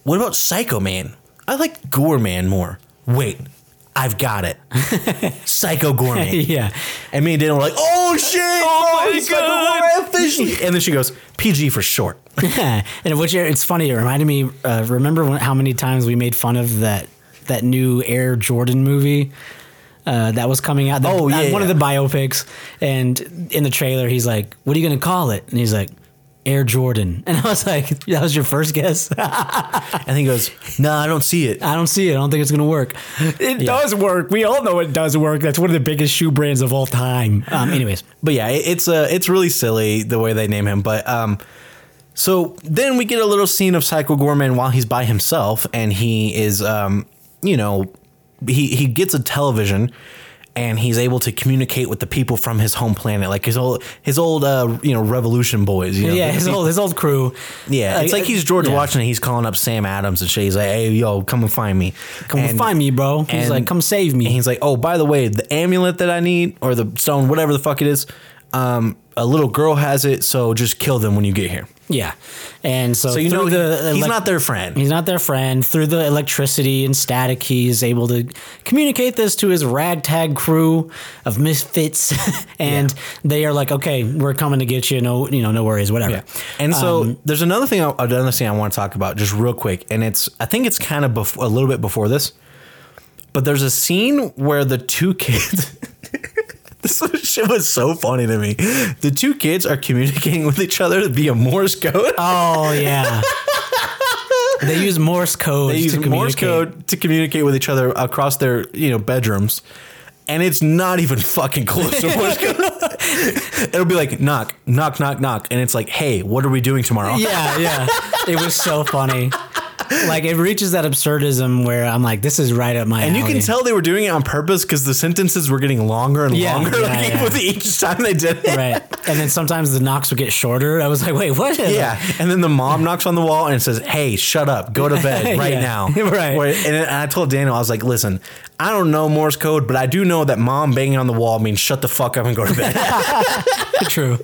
what about Psycho Man? I like Gore Man more. Wait. I've got it. Psycho Gourmet. yeah. And me and Dana were like, oh shit! Oh, my Psycho God. Gourmet. And then she goes, PG for short. and which it's funny. It reminded me. Uh, remember when, how many times we made fun of that that new Air Jordan movie uh, that was coming out? The, Oh, yeah, uh, one yeah. of the biopics. And in the trailer, he's like, "What are you gonna call it?" And he's like, "Air Jordan." And I was like, "That was your first guess." And he goes, no, I don't see it. I don't see it. I don't think it's gonna work. It does work. We all know it does work. That's one of the biggest shoe brands of all time. Um, anyways, but yeah, it's uh, it's really silly the way they name him. But um, so then we get a little scene of Psycho Goreman while he's by himself, and he is um, you know, he he gets a television. And he's able to communicate with the people from his home planet, like his old, his old, uh, you know, Revolution boys. You know, yeah, his old his old crew. yeah. It's like he's George yeah. Washington. He's calling up Sam Adams and shit. He's like, "Hey, yo, come and find me. Come and find me, bro. He's and- like, come save me. And he's like, oh, by the way, the amulet that I need or the stone, whatever the fuck it is, um, a little girl has it. So just kill them when you get here. Yeah, and so So you know the he- he's elec- not their friend. He's not their friend. Through the electricity and static, he's able to communicate this to his ragtag crew of misfits, and they are like, "Okay, we're coming to get you. No, you know, no worries, whatever." And so Um, there's another thing, I- another thing I want to talk about just real quick, and it's I think it's kind of bef- a little bit before this, but there's a scene where the two kids. This shit was so funny to me. The two kids are communicating with each other via Morse code. Oh yeah. they use Morse code. they use to Morse code to communicate with each other across their you know bedrooms, and it's not even fucking close to Morse code. It'll be like knock, knock, knock, knock, and it's like, hey, what are we doing tomorrow? Yeah, yeah. It was so funny. Like it reaches that absurdism where I'm like, this is right up my And you can tell they were doing it on purpose because the sentences were getting longer and Yeah, longer yeah, like, yeah. with each time they did it. right. And then sometimes the knocks would get shorter. I was like, wait, what? Yeah, and then the mom knocks on the wall and says, "Hey, shut up, go to bed right now." Right. Where- and I told Daniel, I was like, "Listen, I don't know Morse code, but I do know that mom banging on the wall means shut the fuck up and go to bed." True.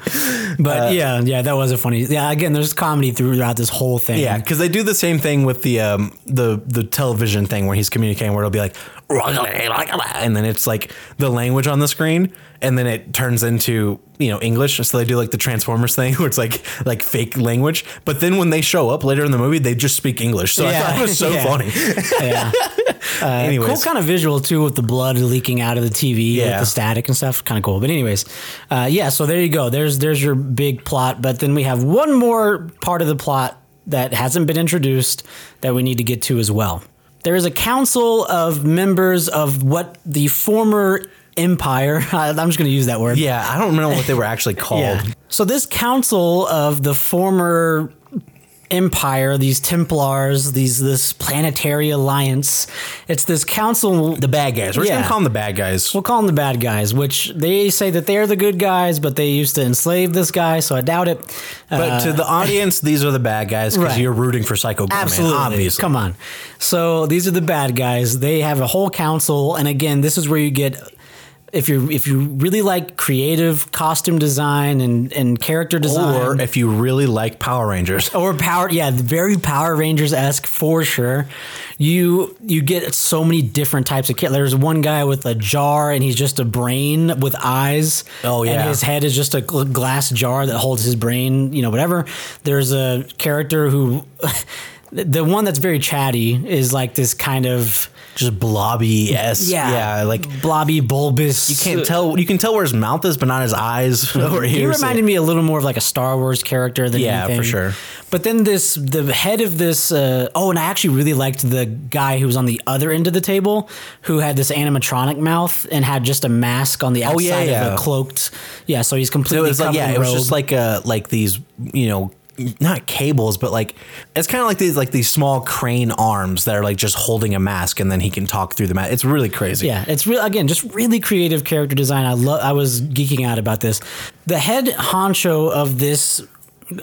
But Uh, yeah, yeah, that was a funny. Yeah, again, there's comedy throughout this whole thing. Yeah, because they do the same thing with the um, the the television thing where he's communicating, where it'll be like, and then it's like the language on the screen, and then it turns into you know English. So they do like the Transformers thing, where it's like like fake language. But then when they show up later in the movie, they just speak English. So I thought it was so yeah. funny. yeah. Anyways, Cool kind of visual too with the blood leaking out of the TV with Yeah. the static and stuff. Kind of cool. But anyways, uh, yeah. So there you go. There's there's your big plot. But then we have one more part of the plot that hasn't been introduced that we need to get to as well. There is a council of members of what the former empire. I'm just going to use that word. yeah, I don't know what they were actually called. Yeah. So this council of the former empire, these Templars, these this planetary alliance, it's this council. The bad guys. We're just Yeah. gonna call them the bad guys. We'll call them the bad guys, which they say that they're the good guys, but they used to enslave this guy, so I doubt it. But to the uh, audience, these are the bad guys because Right. you're rooting for Psycho Goreman, Absolutely. obviously. Come on. So these are the bad guys. They have a whole council, and again, this is where you get if you if you really like creative costume design and and character design, Or if you really like Power Rangers. or power yeah very power rangers esque for sure. You you get so many different types of kids there's one guy with a jar and he's just a brain with eyes. Oh, yeah. and his head is just a glass jar that holds his brain you know whatever. There's a character who The- The one that's very chatty is like this kind of Just blobby s. yeah, yeah, like blobby bulbous. you can't tell. You can tell where his mouth is, but not his eyes or He reminded me a little more of like a Star Wars character than Yeah, anything. for sure. But then this, the head of this. Uh, oh, and I actually really liked the guy who was on the other end of the table, who had this animatronic mouth and had just a mask on the outside Oh, yeah, yeah. of a cloaked. Yeah, so he's So completely. it was like yeah, it was just like uh like these you know not cables, but like it's kind of like these like these small crane arms that are like just holding a mask, and then he can talk through the mask. It's really crazy. Yeah, it's real again, just really creative character design. I love. I was geeking out about this. The head honcho of this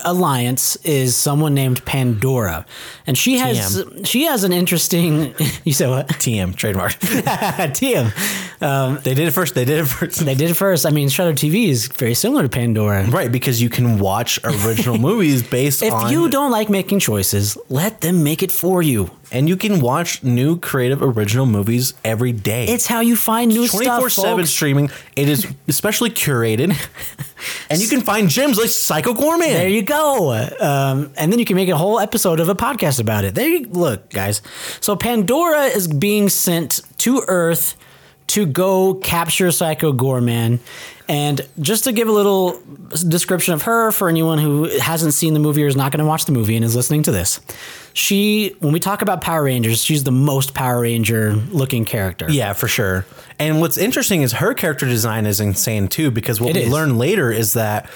alliance is someone named Pandora, and she has she has an interesting. You said what? TM trademark. TM. Um, they did it first. They did it first. They did it first. I mean, Shudder TV is very similar to Pandora. Right, because you can watch original movies based on If on you don't like making choices, let them make it for you. and you can watch new creative original movies every day. It's how you find new stuff. 24 7 streaming. It is especially curated. And you can find gems like Psycho Goreman. There you go. Um, and then you can make a whole episode of a podcast about it. There you look, guys. So Pandora is being sent to Earth to go capture Psycho Goreman. And just to give a little description of her for anyone who hasn't seen the movie or is not going to watch the movie and is listening to this, she, when we talk about Power Rangers, she's the most Power Ranger looking character. Yeah, for sure. And what's interesting is her character design is insane too, because what It we is. learn later is that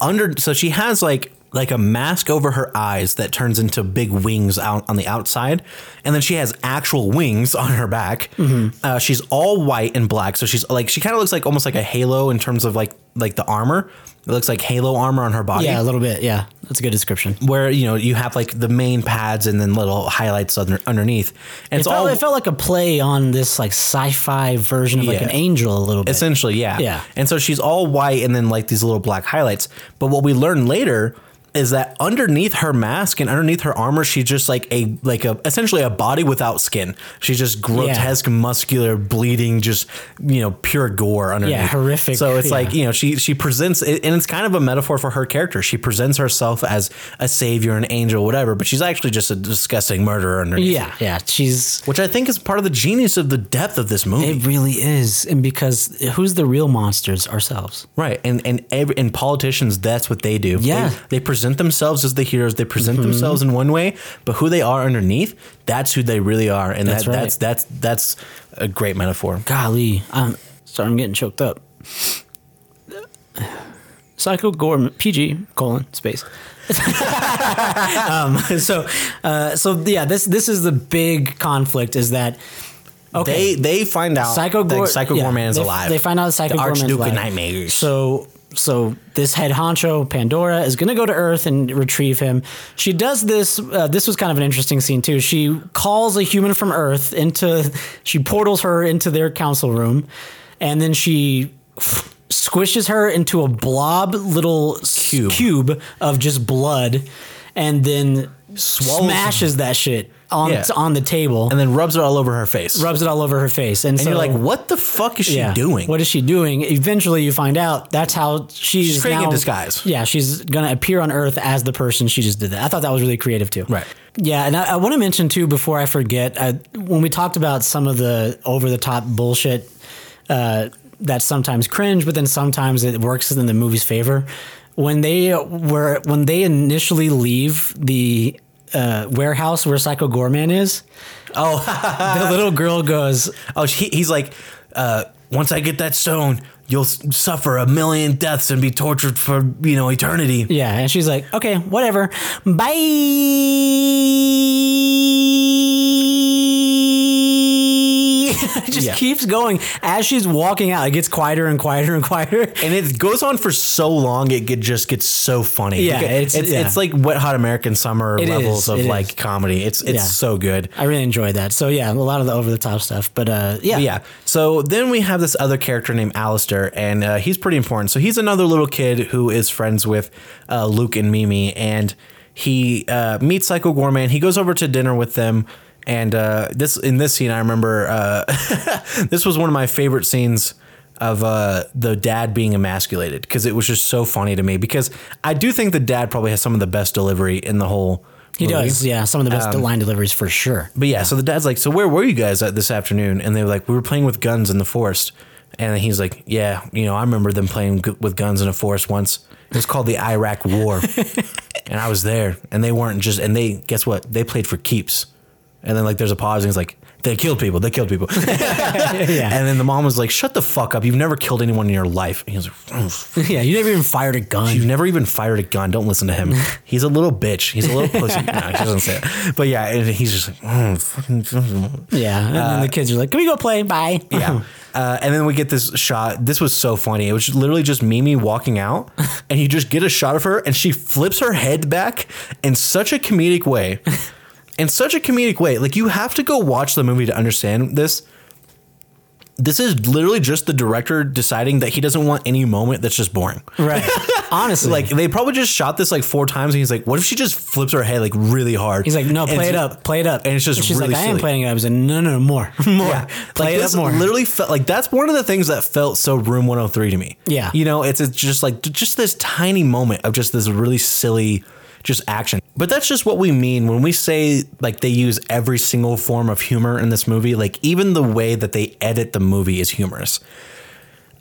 under so she has like like a mask over her eyes that turns into big wings out on the outside, and then she has actual wings on her back. Mm-hmm. Uh, she's all white and black, so she's like she kind of looks like almost like a halo in terms of like like the armor. It looks like halo armor on her body Yeah, a little bit. Yeah, that's a good description. where you know you have like the main pads and then little highlights under, underneath, and It it's felt, all it felt like a play on this like sci-fi version of like an angel a little bit. Essentially, yeah. Yeah. And so she's all white and then like these little black highlights. But what we learn later is that underneath her mask and underneath her armor, she's just like a like a essentially a body without skin. She's just grotesque, muscular, bleeding, just you know, pure gore underneath. Yeah, horrific, So it's yeah. like, you know, she she presents and it's kind of a metaphor for her character. She presents herself as a savior, an angel, whatever, but she's actually just a disgusting murderer underneath. Yeah, yeah. She's Which I think is part of the genius of the depth of this movie. it really is, and because who's the real monsters ourselves? Right, and and every and politicians, that's what they do. Yeah. they, they present themselves as the heroes. They present themselves in one way, but who they are underneath, that's who they really are, and That's that, right. that's that's that's a great metaphor. Golly, I'm sorry, I'm getting choked up. Psycho Goreman, PG colon space. um, so, uh, so yeah, this this is the big conflict is that okay, They they find out Psycho that Gor- Psycho yeah, Goreman is they, alive. They find out Psycho the Goreman is alive. Nightmares. So so this head honcho Pandora is going to go to Earth and retrieve him. She does this. Uh, this was kind of an interesting scene too. She calls a human from Earth into. She portals her into their council room, and then she squishes her into a blob little cube, cube of just blood, and then Swallows smashes that shit on Yeah. on the table and then rubs it all over her face. rubs it all over her face. And, and so, you're like, what the fuck is she doing? What is she doing? Eventually, you find out that's how she's, She's creating a disguise. Yeah, she's gonna appear on Earth as the person she just did that. I thought that was really creative too. Right. Yeah, and I, I want to mention too before I forget I, when we talked about some of the over the top bullshit. Uh, that's sometimes cringe, but then sometimes it works in the movie's favor. When they were when they initially leave the uh, warehouse where Psycho Goreman is, oh, the little girl goes, oh, he, he's like, uh, once I get that stone, you'll s- suffer a million deaths and be tortured for you know eternity. Yeah, and she's like, okay, whatever. Bye. It just Yeah. keeps going as she's walking out. It gets quieter and quieter and quieter. and it goes on for so long it get, just gets so funny Yeah, it's- it's, yeah. it's like wet hot american summer It levels is, of like is. comedy it's it's Yeah. so good I really enjoyed that. So yeah, a lot of the over the top stuff. But uh, yeah, But yeah so then we have this other character named Alistair and uh, he's pretty important so he's another little kid who is friends with uh, luke and mimi and he uh, meets psycho goreman he goes over to dinner with them and uh, this in this scene i remember uh, this was one of my favorite scenes of uh, the dad being emasculated because it was just so funny to me because I do think the dad probably has some of the best delivery in the whole He movie. does, yeah. Some of the best line deliveries for sure. But yeah, so the dad's like, "So where were you guys at this afternoon?" And they were like, "We were playing with guns in the forest." And he's like, "Yeah, you know, I remember them playing g- with guns in a forest once. It was called the Iraq War, and I was there. And they weren't just. And they guess what? They played for keeps. And then like, there's a pause, and he's like, "They killed people. They killed people." yeah. And then the mom was like, "Shut the fuck up! You've never killed anyone in your life." And he was like, "Mm, yeah, you never even fired a gun. You've never even fired a gun. Don't listen to him. He's a little bitch. He's a little pussy. No, he doesn't say it. But yeah, and he's just like, "Mm, fucking. yeah. And then the kids are like, Can we go play? Bye. Yeah. Uh, and then we get this shot. This was so funny. It was literally just Mimi walking out, and you just get a shot of her, and she flips her head back in such a comedic way. In such a comedic way. Like, you have to go watch the movie to understand this. This is literally just the director deciding that he doesn't want any moment that's just boring. Right. Honestly. Like they probably just shot this like four times, and he's like, "What if she just flips her head like really hard?" He's like, no, And play it up, play it up. and it's just she's really like, I am silly. playing it up. He's like, no, no, no, more, more. Yeah, Play like it up more. literally felt like that's one of the things that felt so Room 103 to me. Yeah. you know, it's, it's just like just this tiny moment of just this really silly just action. But that's just what we mean when we say like they use every single form of humor in this movie. Like even the way that they edit the movie is humorous.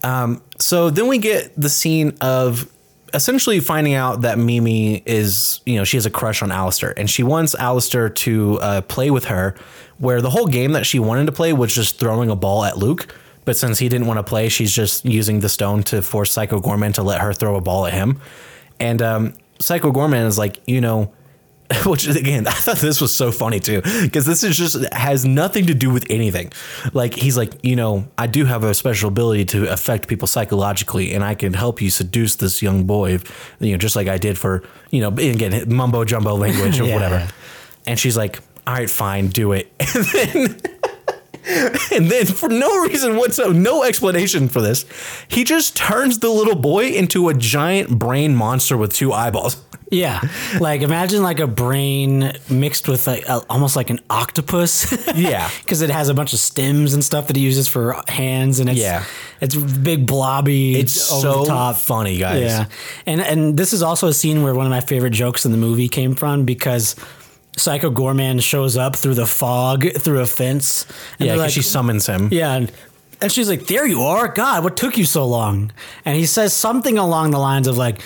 Um, so then we get the scene of essentially finding out that Mimi is, you know, she has a crush on Alistair and she wants Alistair to uh, play with her, where the whole game that she wanted to play was just throwing a ball at Luke. But since he didn't want to play, she's just using the stone to force Psycho Goreman to let her throw a ball at him. And um, Psycho Goreman is like, you know, which again, I thought this was so funny too, because this is just has nothing to do with anything. Like he's like, you know, I do have a special ability to affect people psychologically, and I can help you seduce this young boy, you know, just like I did for, you know, again, mumbo jumbo language or Yeah. whatever. And she's like, all right, fine, do it. And then, and then for no reason whatsoever, no explanation for this, he just turns the little boy into a giant brain monster with two eyeballs. Yeah, like imagine like a brain mixed with like a, almost like an octopus. Yeah. because it has a bunch of stems and stuff that he uses for hands, and it's Yeah. it's big blobby. It's so top. funny, guys. Yeah, and and this is also a scene where one of my favorite jokes in the movie came from because. Psycho Goreman shows up through the fog through a fence. and Yeah, because she summons him. yeah, and, and she's like, "There you are, God! What took you so long?" And he says something along the lines of like,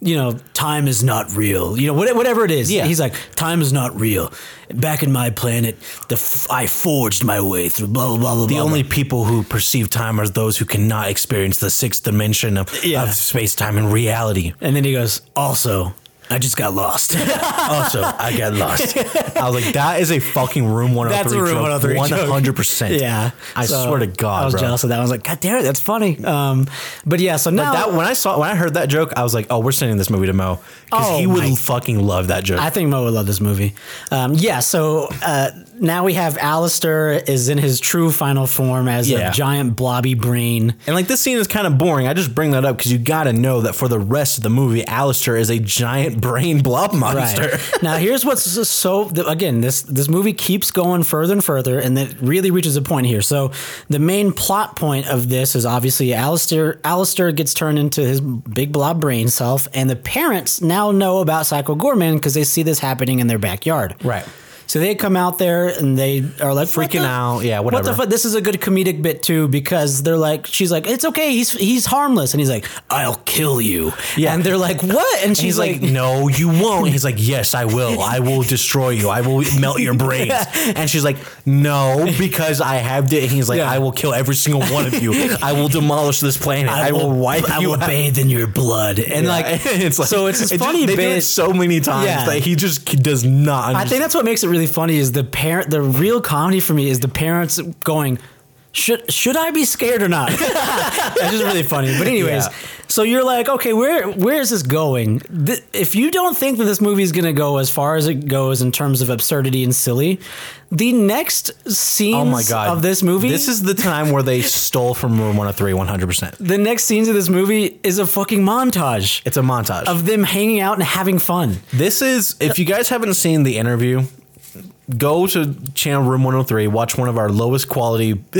"You know, time is not real. You know, whatever it is." Yeah. he's like, "Time is not real. Back in my planet, the f- I forged my way through blah blah blah blah." The blah, only blah." people who perceive time are those who cannot experience the sixth dimension of, Yeah. of space, time, and reality. and then he goes, "Also, I just got lost." Also, I got lost. I was like, that is a fucking Room 103 That's a Room joke. 103 joke. 100%. yeah, I So, swear to God, I was bro. jealous of that. I was like, "God damn it, that's funny." Um, but yeah, so now That when I saw when I heard that joke, I was like, "Oh, we're sending this movie to Mo because Oh he would my- fucking love that joke." I think Mo would love this movie. Um, yeah, so uh, now we have Alistair is in his true final form as Yeah. a giant blobby brain. and like this scene is kind of boring. I just bring that up because you got to know that for the rest of the movie, Alistair is a giant brain blob monster. Right. now, here's what's so again this this movie keeps going further and further, and it really reaches a point here. So the main plot point of this is obviously Alistair. Alistair gets turned into his big blob brain self, and the parents now know about Psycho Goreman because they see this happening in their backyard. Right. So they come out there and they are like Freaking the- out. Yeah, What the whatever. fuck? This is a good comedic bit too because they're like, she's like, it's okay, he's he's harmless, and he's like, I'll kill you. Yeah. and they're like, what? And And she's he's like, like, "No, you won't." He's like, "Yes, I will. I will destroy you. I will melt your brains." And she's like, "No, because I have." it. And he's like, Yeah. "I will kill every single one of you. I will demolish this planet. I, will, wipe I will out." bathe in your blood, and Yeah. like, it's like so it's this it just- funny they do bit. it so many times Yeah. that he just does not. I think that's what makes it really funny is the parent. The real comedy for me is the parents going. Should should I be scared or not? That's just really funny. But anyways, Yeah. so you're like, okay, where where is this going? Th- if you don't think that this movie is going to go as far as it goes in terms of absurdity and silly, the next scenes Oh my god! of this movie, This is the time where they stole from Room 103 100. percent the next scenes of this movie is a fucking montage It's a montage. of them hanging out and having fun. This is if you guys haven't seen the interview, go to channel Room 103, watch one of our lowest quality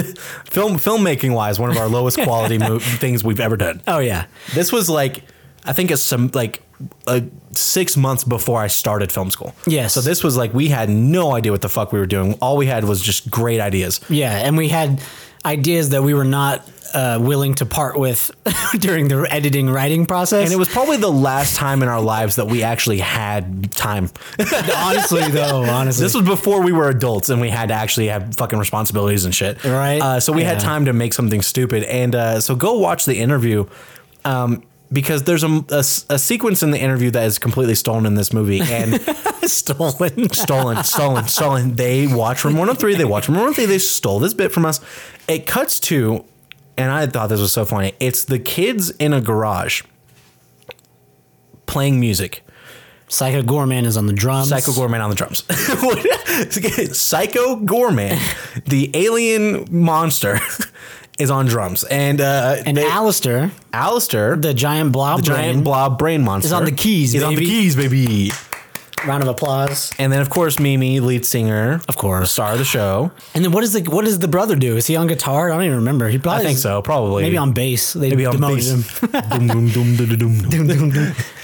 film filmmaking wise, one of our lowest quality mo- things we've ever done. Oh yeah, This was like I think it's some like uh, six months before I started film school. yeah So this was like we had no idea what the fuck we were doing. All we had was just great ideas. Yeah, and we had ideas that we were not uh, willing to part with during the editing writing process. And it was probably the last time in our lives that we actually had time. honestly though, honestly, This was before we were adults and we had to actually have fucking responsibilities and shit. Right. Uh, so we had time to make something stupid. And uh, so go watch the interview um, because there's a sequence in the interview that is completely stolen in this movie. And stolen. stolen, stolen, stolen. They watch Room 103. They watch Room 103. They stole this bit from us. It cuts to, and I thought this was so funny. It's the kids in a garage playing music. Psycho Goreman is on the drums. Psycho Goreman on the drums. Psycho Goreman, the alien monster, is on drums, and uh, and they- Alistair, Alistair, the the giant blob, giant brain. blob brain monster, is on the keys, He's on the keys, baby. Round of applause. And then, of course, Mimi, lead singer, Of course. star of the show. And then what does the what does the brother do? Is he on guitar? I don't even remember. He probably I think so, probably. Maybe on bass. They maybe on bass. him.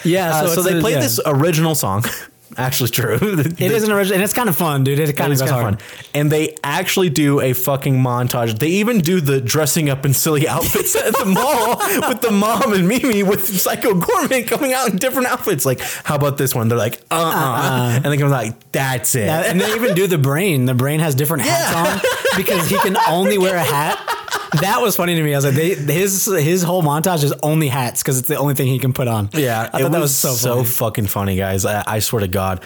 Yeah, Uh, so, so they played yeah. this original song. Actually, true. It is an original, and it's kind of fun, dude. It kind of It's goes kind of hard. fun. And they actually do a fucking montage. They even do the dressing up in silly outfits at the mall with the mom and Mimi with Psycho Goreman coming out in different outfits. Like, how about this one? They're like, uh uh And they come like, that's it. Yeah, and they even do the brain. The brain has different hats on because he can only wear a hat. That was funny to me. I was like, they, his his whole montage is only hats because it's the only thing he can put on. Yeah, I thought that was so funny. fucking funny, guys. I, I swear to God.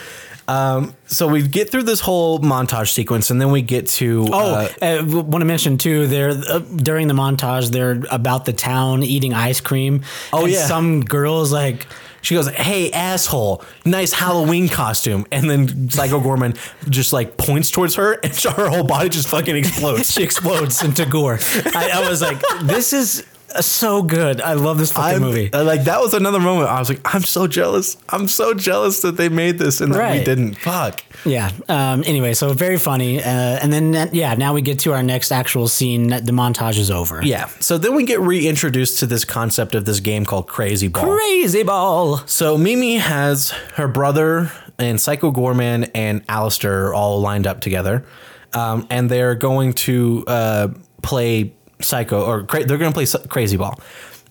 Um, so we get through this whole montage sequence, and then we get to Oh, uh, uh, want to mention too. They're uh, during the montage. They're about the town eating ice cream. Oh, and yeah. some girls like She goes, "Hey, asshole! Nice Halloween costume." And then Psycho Goreman just like points towards her, and her whole body just fucking explodes. she explodes into gore. I, I was like, this is so good. I love this fucking I'm- movie. uh, Like that was another moment. I was like, "I'm so jealous. I'm so jealous that they made this and that we didn't." Fuck. Yeah. Um, anyway, so very funny. Uh, and then, uh, yeah, now we get to our next actual scene. The montage is over. Yeah. So then we get reintroduced to this concept of this game called Crazy Ball. Crazy ball. So Mimi has her brother and Psycho Goreman and Alistair all lined up together, um, and they're going to uh, play Psycho or cra- they're going to play Crazy Ball.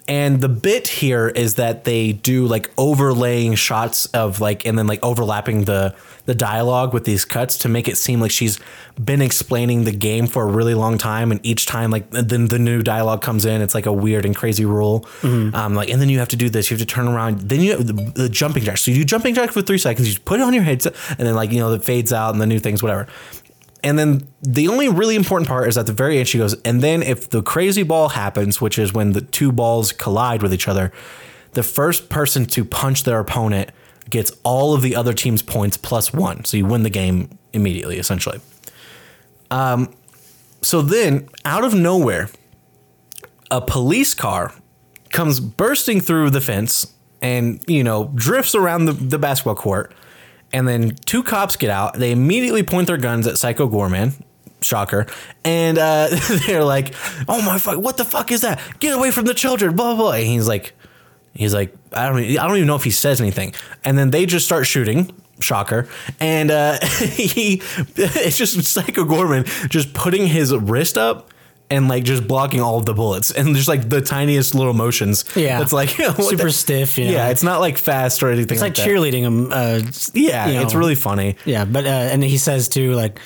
And the bit here is that they do like overlaying shots of like and then like overlapping the the dialogue with these cuts to make it seem like she's been explaining the game for a really long time. And each time like then the new dialogue comes in. It's like a weird and crazy rule. Um like and then you have to do this. You have to turn around. Then you have the, the jumping jack. So you do jumping jack for three seconds. You put it on your head and then like you know it fades out and the new things whatever and then the only really important part is at the very end she goes and then if the crazy ball happens which is when the two balls collide with each other the first person to punch their opponent gets all of the other team's points plus one. So you win the game immediately essentially. Um, so then out of nowhere a police car comes bursting through the fence and you know drifts around the, the basketball court and then two cops get out. They immediately point their guns at psycho goreman shocker. And uh, they're like oh my fuck what the fuck is that? Get away from the children blah blah blah. And he's like he's like i don't i don't even know if he says anything. And then they just start shooting. Shocker. And uh, he it's just psycho goreman just putting his wrist up and like just blocking all of the bullets and just like the tiniest little motions. Yeah. It's like Super the- stiff, you know. Yeah, it's not like fast or anything It's like, like cheerleading him. Uh, Yeah, you it's really funny. Yeah, but uh, and he says too, like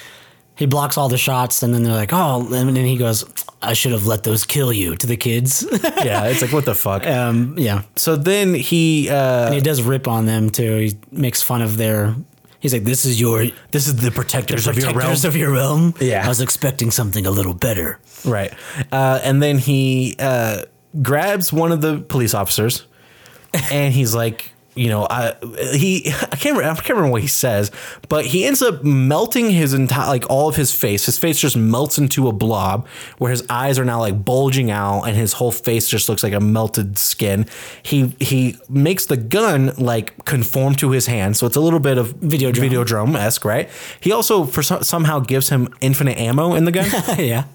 he blocks all the shots, and then they're like, oh, and then he goes, I should have let those kill you to the kids. Yeah, it's like what the fuck. um, yeah, So then he uh and he does rip on them too. He makes fun of their. He's like, "This is your this is the protectors, of your realm. of your realm." Yeah. I was expecting something a little better. Right. Uh, and then he uh, grabs one of the police officers and he's like, you know, I, he, I can't, remember, I can't remember what he says, but he ends up melting his entire, like all of his face. His face just melts into a blob where his eyes are now like bulging out and his whole face just looks like a melted skin. He, he makes the gun like conform to his hand. So it's a little bit of video video Videodrome esque, right? He also, for some, somehow gives him infinite ammo in the gun. yeah,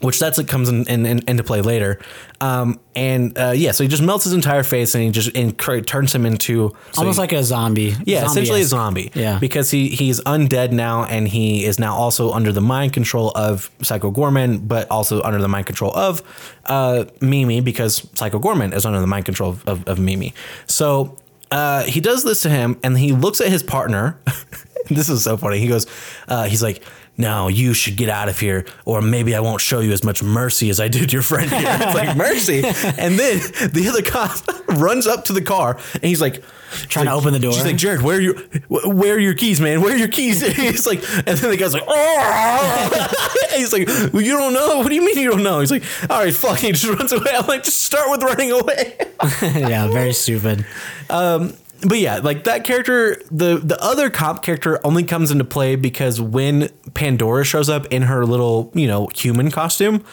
which that's what comes in, in, in- into play later. Um, and uh, yeah, so he just melts his entire face and he just and turns him into so Almost he- like a zombie. yeah, essentially a Zombie-esque. zombie. Yeah. because he he's undead now, and he is now also under the mind control of Psycho Goreman, but also under the mind control of uh, Mimi because Psycho Goreman is under the mind control of, of, of Mimi. So uh, he does this to him, and he looks at his partner. this is so funny. He goes, uh, he's like. No, you should get out of here, or maybe I won't show you as much mercy as I did your friend here. It's like mercy, and then the other cop runs up to the car, and he's like, Trying to open the door. She's like, Jared, where are your where are your keys, man? Where are your keys? He's like, and then the guy's like, oh, he's like, well, you don't know. What do you mean you don't know? He's like, all right, fuck. He just runs away. I'm like, just start with running away. yeah, very stupid. But yeah, like that character, the the other cop character only comes into play because when Pandora shows up in her little, you know, human costume,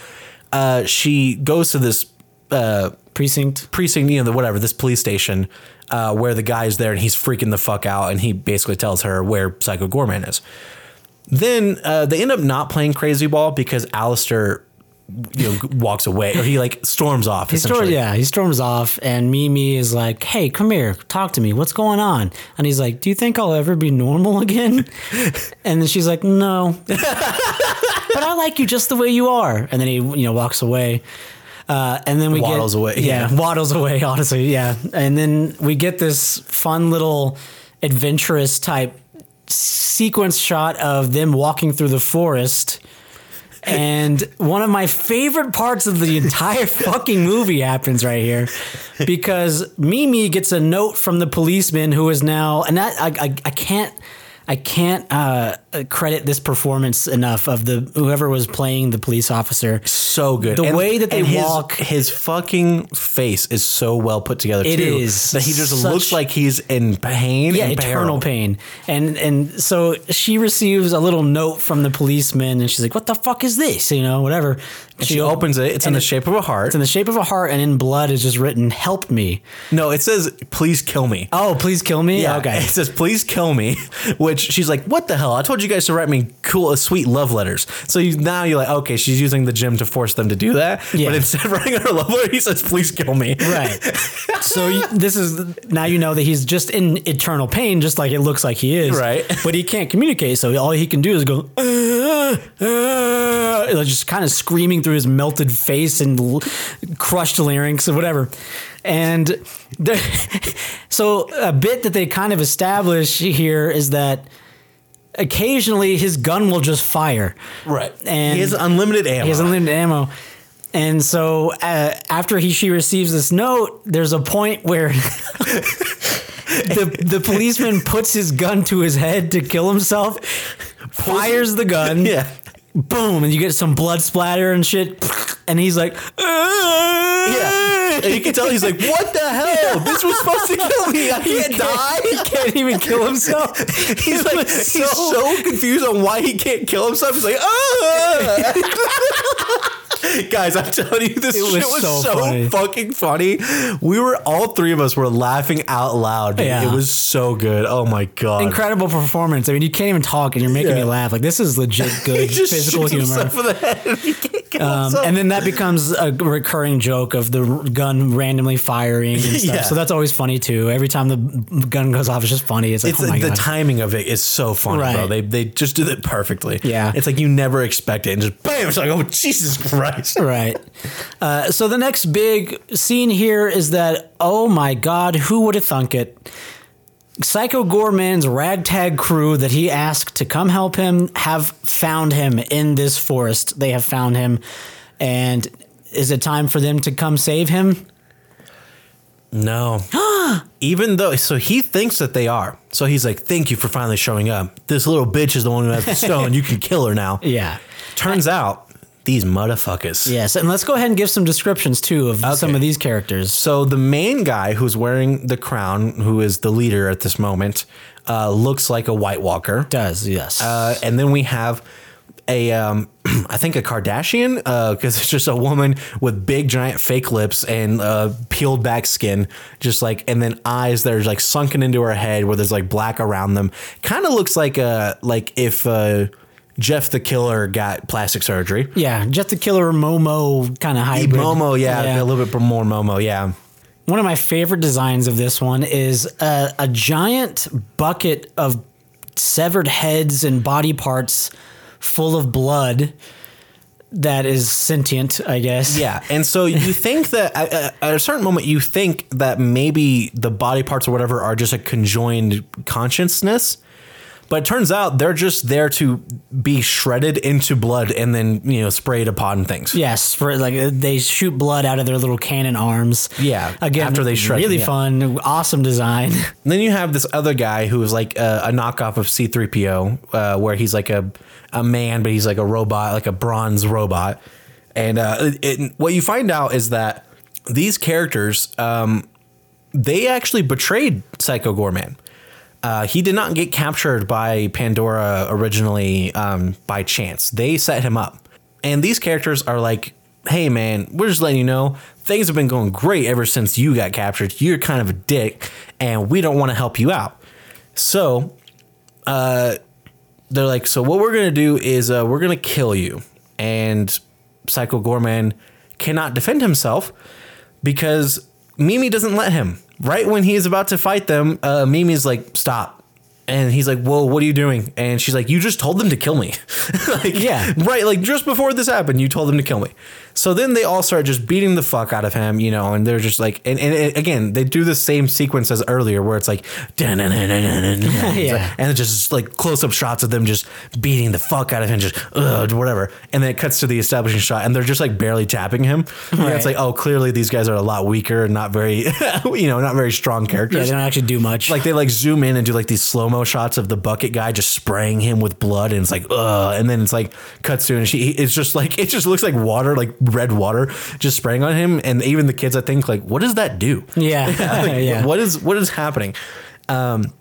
uh, she goes to this uh, Precinct. precinct, you know, the whatever, this police station, uh, where the guy's there and he's freaking the fuck out and he basically tells her where Psycho Goreman is. Then uh, they end up not playing Crazy Ball because Alistair, you know, walks away or he like storms off. He storms, yeah, he storms off, and Mimi is like, "Hey, come here, talk to me. What's going on?" And he's like, "Do you think I'll ever be normal again?" and then she's like, "No, but I like you just the way you are." And then he, you know, walks away. Uh, and then we Waddles get, away, Yeah, yeah. waddles away. Honestly, yeah. And then we get this fun little adventurous type sequence shot of them walking through the forest. And one of my favorite parts of the entire fucking movie happens right here because Mimi gets a note from the policeman who is now, and that I, I, I can't. I can't uh, credit this performance enough of the whoever was playing the police officer. so good. The way that they and his- walk- his fucking face is so well put together. It too, is that he just such- looks like he's in pain. yeah, and eternal peril. pain. And and so she receives a little note from the policeman, and she's like, "What the fuck is this?" You know, whatever. She opens it. It's in and the shape of a heart. It's in the shape of a heart, and in blood is just written, "Help me." no, it says, "Please kill me." Oh, please kill me. Yeah, Okay. It says, "Please kill me," which she's like, "What the hell? I told you guys to write me cool, sweet love letters." So you, now you're like, "Okay, she's using the gym to force them to do that." Yeah. But instead of writing her love letter, he says, "Please kill me." Right. so you, this is now you know that he's just in eternal pain, just like it looks like he is. Right. But he can't communicate, so all he can do is go, "Ah, ah," like just kind of screaming through his melted face and l- crushed larynx or whatever. And there, so a bit that they kind of establish here is that occasionally his gun will just fire. Right. And he has unlimited ammo. he has unlimited ammo. And so uh, after he she receives this note, there's a point where the the policeman puts his gun to his head to kill himself, fires the gun, yeah. Boom, and you get some blood splatter and shit. And he's like, Yeah. And you can tell he's like, what the hell? This was supposed to kill me. I can't die. He can't even kill himself. He's like, was he's so confused on why he can't kill himself. He's like, ah. Guys, I'm telling you, this It was shit was so so, funny. fucking funny. We were all three of us were laughing out loud. Dude. Yeah. It was so good. Oh my god. Incredible performance. I mean, you can't even talk, and you're making me laugh. Like this is legit good physical humor. himself in the head and he can't Um, and then that becomes a recurring joke of the gun randomly firing and stuff. Yeah. So that's always funny too. Every time the gun goes off, it's just funny. It's like, it's oh my the timing of it is so funny, bro. They they just do it perfectly. Yeah. it's like you never expect it, and just bam! It's like, oh Jesus Christ! Right. Uh, so the next big scene here is that, oh my God, who would have thunk it? Psycho Goreman's ragtag crew that he asked to come help him have found him in this forest. They have found him. And is it time for them to come save him? No. Even though, so he thinks that they are. So he's like, thank you for finally showing up. This little bitch is the one who has the stone. You can kill her now. Yeah. Turns out, these motherfuckers. Yes. And let's go ahead and give some descriptions too of some of these characters. So the main guy who's wearing the crown, who is the leader at this moment, uh, looks like a White Walker. Does, yes. Uh, and then we have a, um, I think a Kardashian, because it's just a woman with big giant fake lips and uh, peeled back skin, just like, and then eyes that are like sunken into her head where there's like black around them. Kind of looks like a like if uh, Jeff the Killer got plastic surgery. Yeah, Jeff the Killer Momo kind of hybrid. Momo, yeah, a little bit more Momo, yeah. One of my favorite designs of this one is a, a giant bucket of severed heads and body parts full of blood that is sentient, I guess. Yeah, and so you think that at, at a certain moment you think that maybe the body parts or whatever are just a conjoined consciousness, but it turns out they're just there to be shredded into blood and then you know sprayed upon things. Yes, for like uh, they shoot blood out of their little cannon arms. Yeah, again, after they shred really them, yeah. fun, awesome design. And then you have this other guy who is like a, a knockoff of C3PO, uh, where he's like a, a man, but he's like a robot, like a bronze robot. And uh, it, it- what you find out is that these characters, um, they actually betrayed Psycho Goreman. Uh, he did not get captured by Pandora originally um, by chance. They set him up. And these characters are like, hey, man, we're just letting you know things have been going great ever since you got captured. You're kind of a dick, and we don't want to help you out. So, uh, they're like, so what we're going to do is uh, we're going to kill you. And Psycho Goreman cannot defend himself because Mimi doesn't let him. Right when he is about to fight them, uh, Mimi's like, stop. And he's like, "Whoa, what are you doing?" And she's like, "You just told them to kill me." like, Yeah. right. Like just before this happened, you told them to kill me. So then they all start just beating the fuck out of him, you know, and they're just like, and, and it- again, they do the same sequence as earlier, where it's like, Yeah. and it's just like close up shots of them just beating the fuck out of him, just whatever. And then it cuts to the establishing shot, and they're just like barely tapping him. And Right. it's like, oh, clearly these guys are a lot weaker and not very, you know, not very strong characters. Yeah, they don't actually do much. like they like zoom in and do like these slow mo shots of the bucket guy just spraying him with blood, and it's like, ugh. And then it's like cuts to and she, it's just like it just looks like water, like red water, just spraying on him. And even the kids, I think, like, what does that do? yeah, Like, yeah. What is what is happening? Um,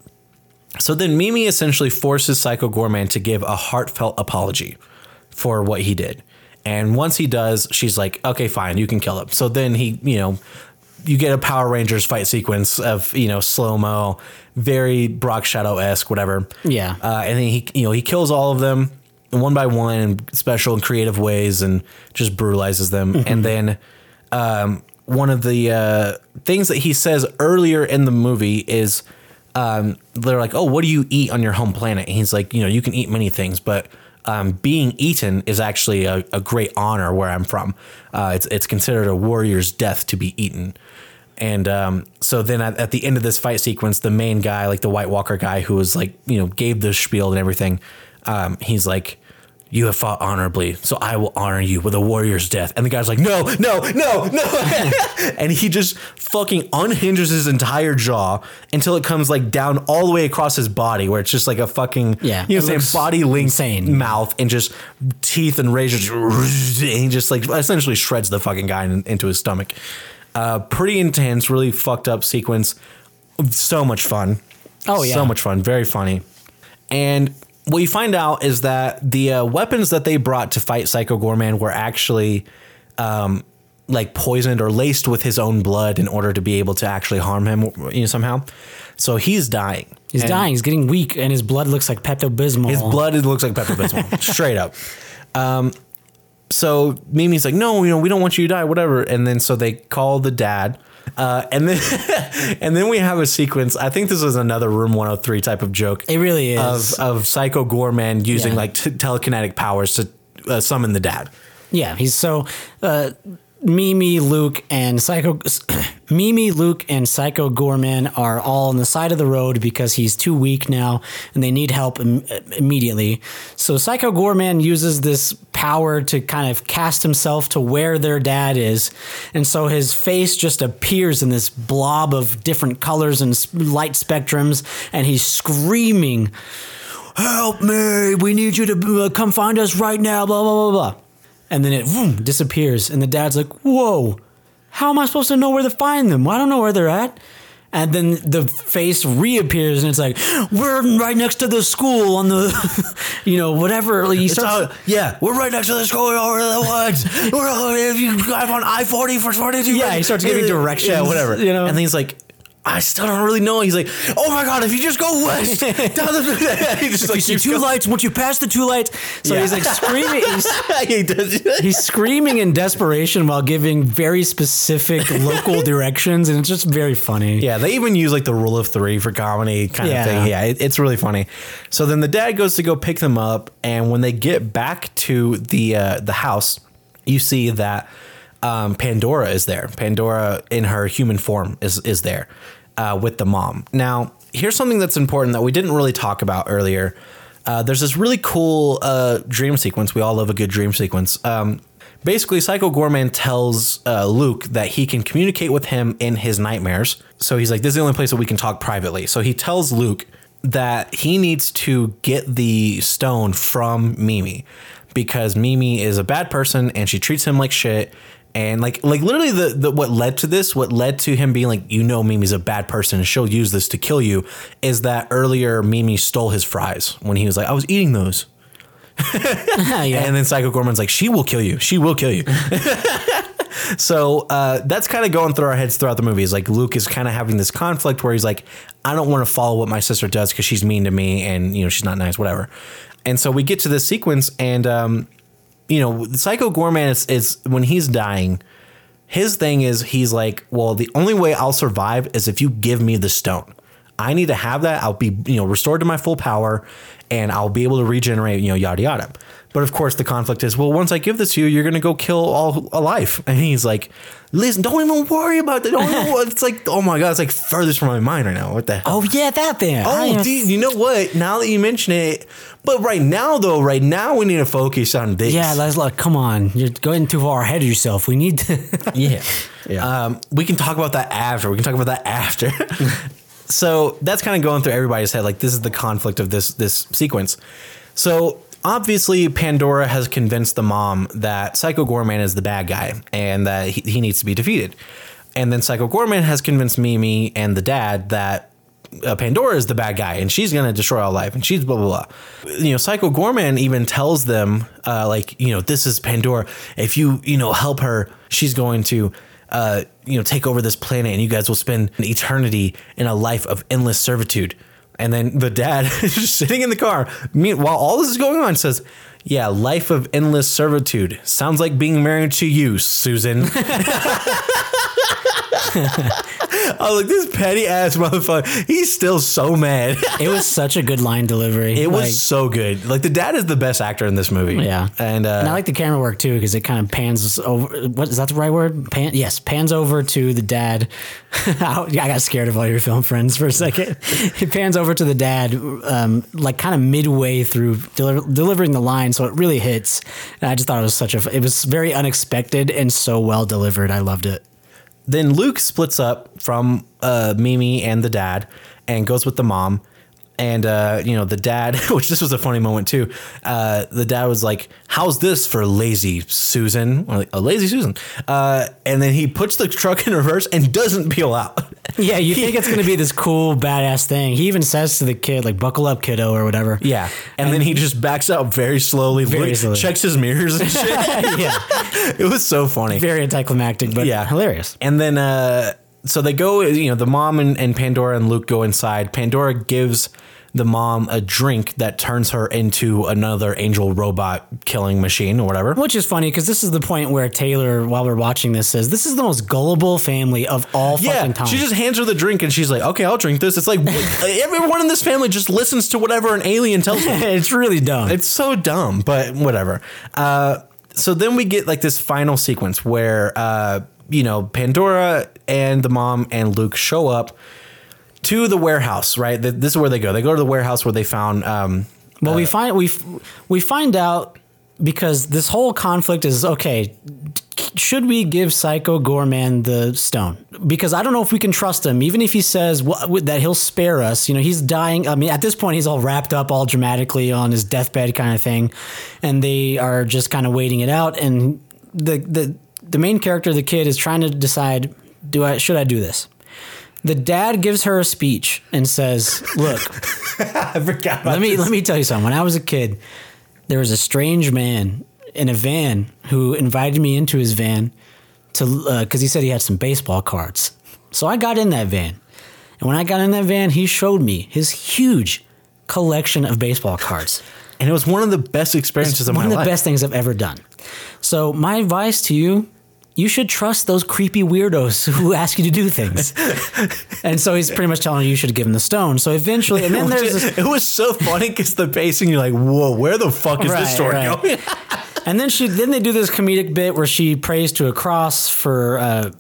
so then Mimi essentially forces Psycho Goreman to give a heartfelt apology for what he did. And once he does, she's like, okay, fine, you can kill him. So then he, you know, you get a Power Rangers fight sequence of, you know, slow mo, very Brock Shadow esque, whatever. Yeah. Uh, and then he, you know, he kills all of them one by one in special and creative ways and just brutalizes them. And then um, one of the uh, things that he says earlier in the movie is um, they're like, "Oh, what do you eat on your home planet?" And he's like, "You know, you can eat many things, but um, being eaten is actually a, a great honor where I'm from. Uh, it's it's considered a warrior's death to be eaten." And um, so then at, at the end of this fight sequence, the main guy, like the White Walker guy, who was like, you know, gave the spiel and everything, um, he's like, "You have fought honorably, so I will honor you with a warrior's death." And the guy's like, "No, no, no, no!" and he just fucking unhinges his entire jaw until it comes like down all the way across his body, where it's just like a fucking Yeah, you know, what I'm saying body length insane. mouth and just teeth and razors, and he just like essentially shreds the fucking guy in, into his stomach. Uh, pretty intense, really fucked up sequence. So much fun. Oh, yeah. so much fun. Very funny. And what you find out is that the uh, weapons that they brought to fight Psycho Goreman were actually um, like poisoned or laced with his own blood in order to be able to actually harm him you know, somehow. So he's dying. He's And dying. He's getting weak, and his blood looks like Pepto Bismol. His blood it looks like Pepto Bismol, straight up. Um, so Mimi's like, no, you know, we don't want you to die, whatever. And then so they call the dad. Uh, and then and then we have a sequence. I think this was another Room 103 type of joke. It really is. of of Psycho Goreman using Yeah. like t- telekinetic powers to uh, summon the dad. Yeah, he's so uh, Mimi, Luke, and Psycho. Mimi, Luke, and Psycho Goreman are all on the side of the road because he's too weak now, and they need help Im- immediately. So Psycho Goreman uses this power to kind of cast himself to where their dad is, and so his face just appears in this blob of different colors and light spectrums, and he's screaming help me. We need you to uh, come find us right now, blah, blah, blah, blah. And then it disappears. And the dad's like, whoa, how am I supposed to know where to find them? I don't know where they're at. And then the face reappears and it's like, we're right next to the school on the, you know, whatever. Like, he starts, yeah, we're right next to the school over the woods. we're if you drive on I forty for forty two. Yeah, he starts giving directions, Yeah, whatever. you know? and then he's like, I still don't really know. He's like, oh my god, if you just go west, down the, he just like you see two going. lights. Once you pass the two lights, so Yeah. he's like screaming. He's, he does. he's screaming in desperation while giving very specific local directions, and it's just very funny. Yeah, they even use like the rule of three for comedy kind Yeah. of thing. Yeah, it, it's really funny. So then the dad goes to go pick them up, and when they get back to the uh, the house, you see that um, Pandora is there. Pandora in her human form is is there uh, with the mom. Now, here's something that's important that we didn't really talk about earlier. Uh, there's this really cool uh, dream sequence. We all love a good dream sequence. Um, basically, Psycho Goreman tells uh, Luke that he can communicate with him in his nightmares. So he's like, "This is the only place that we can talk privately." So he tells Luke that he needs to get the stone from Mimi because Mimi is a bad person and she treats him like shit. And like like literally the, the what led to this, what led to him being like, you know Mimi's a bad person and she'll use this to kill you, is that earlier Mimi stole his fries when he was like, I was eating those. yeah. And then Psycho Goreman's like, she will kill you. She will kill you. so uh, that's kind of going through our heads throughout the movie. Is like Luke is kind of having this conflict where he's like, I don't want to follow what my sister does because she's mean to me and you know she's not nice, whatever. And so we get to this sequence, and um, you know, Psycho Goreman is, is when he's dying. His thing is he's like, well, the only way I'll survive is if you give me the stone. I need to have that. I'll be, you know, restored to my full power and I'll be able to regenerate, you know, yada yada. But of course the conflict is, well, once I give this to you, you're gonna go kill all a life. And he's like, listen, don't even worry about that. Don't even, wo-" it's like, oh my god, it's like furthest from my mind right now. What the hell? oh yeah, that there. I Oh, dude, you know what? Now that you mention it, but right now though, right now we need to focus on this. yeah, let's look. Come on, you're going too far ahead of yourself. We need to. Yeah. Yeah. Um, we can talk about that after. We can talk about that after. so that's kind of going through everybody's head. Like this is the conflict of this this sequence. So obviously Pandora has convinced the mom that Psycho Goreman is the bad guy and that he, he needs to be defeated. And then Psycho Goreman has convinced Mimi and the dad that uh, Pandora is the bad guy and she's going to destroy all life and she's blah, blah, blah. You know, Psycho Goreman even tells them, uh, like, you know, this is Pandora. If you, you know, help her, she's going to, uh, you know, take over this planet and you guys will spend an eternity in a life of endless servitude. And then the dad is just sitting in the car. Me- while all this is going on says, yeah, life of endless servitude. Sounds like being married to you, Susan. I was like, this petty ass motherfucker. He's still so mad. it was such a good line delivery. It Like, was so good. Like the dad is the best actor in this movie. Yeah, and, uh, and I like the camera work too because it kind of pans over. What is that the right word? Pan, yes, pans over to the dad. I got scared of all your film friends for a second. it pans over to the dad, um, like kind of midway through deliver, delivering the line, so it really hits. And I just thought it was such a. It was very unexpected and so well delivered. I loved it. then Luke splits up from uh, Mimi and the dad and goes with the mom. And uh, you know the dad, which this was a funny moment too. Uh, the dad was like, "How's this for lazy Susan? Or like, a lazy Susan?" Uh, and then he puts the truck in reverse and doesn't peel out. Yeah, you think it's going to be this cool, badass thing. He even says to the kid, like, buckle up, kiddo, or whatever. Yeah, and, then he just backs out very slowly, Very look- slowly. checks his mirrors and shit. yeah. it was so funny. Very anticlimactic, but Yeah. hilarious. And then, uh, so they go, you know, the mom and, and Pandora and Luke go inside. Pandora gives the mom a drink that turns her into another angel robot killing machine or whatever. Which is funny because this is the point where Taylor, while we're watching this, says this is the most gullible family of all Yeah, fucking time. she just hands her the drink and she's like, okay, I'll drink this. It's like everyone in this family just listens to whatever an alien tells them. it's really dumb. It's so dumb, but whatever. Uh, so then we get like this final sequence where uh, you know Pandora and the mom and Luke show up to the warehouse. Right, this is where they go. They go to the warehouse where they found. Um, well, we find we we find out because this whole conflict is okay. Should we give Psycho Goreman the stone? Because I don't know if we can trust him, even if he says wh- that he'll spare us. You know, he's dying. I mean, at this point, he's all wrapped up, all dramatically on his deathbed, kind of thing, and they are just kind of waiting it out. And the the the main character, the kid, is trying to decide: Do I should I do this? The dad gives her a speech and says, "Look, I forgot. About let me this. let me tell you something. When I was a kid, there was a strange man in a van who invited me into his van to uh, because he said he had some baseball cards. So I got in that van, And when I got in that van, he showed me his huge collection of baseball cards. And it was one of the best experiences of my life. one of the best things I've ever done. So my advice to you, you should trust those creepy weirdos who ask you to do things. and so he's pretty much telling you you should give him the stone. So eventually, and then there's is- this, it was so funny because the pacing, you're like, whoa, where the fuck is Right, this story right. going? and then she then they do this comedic bit where she prays to a cross for uh,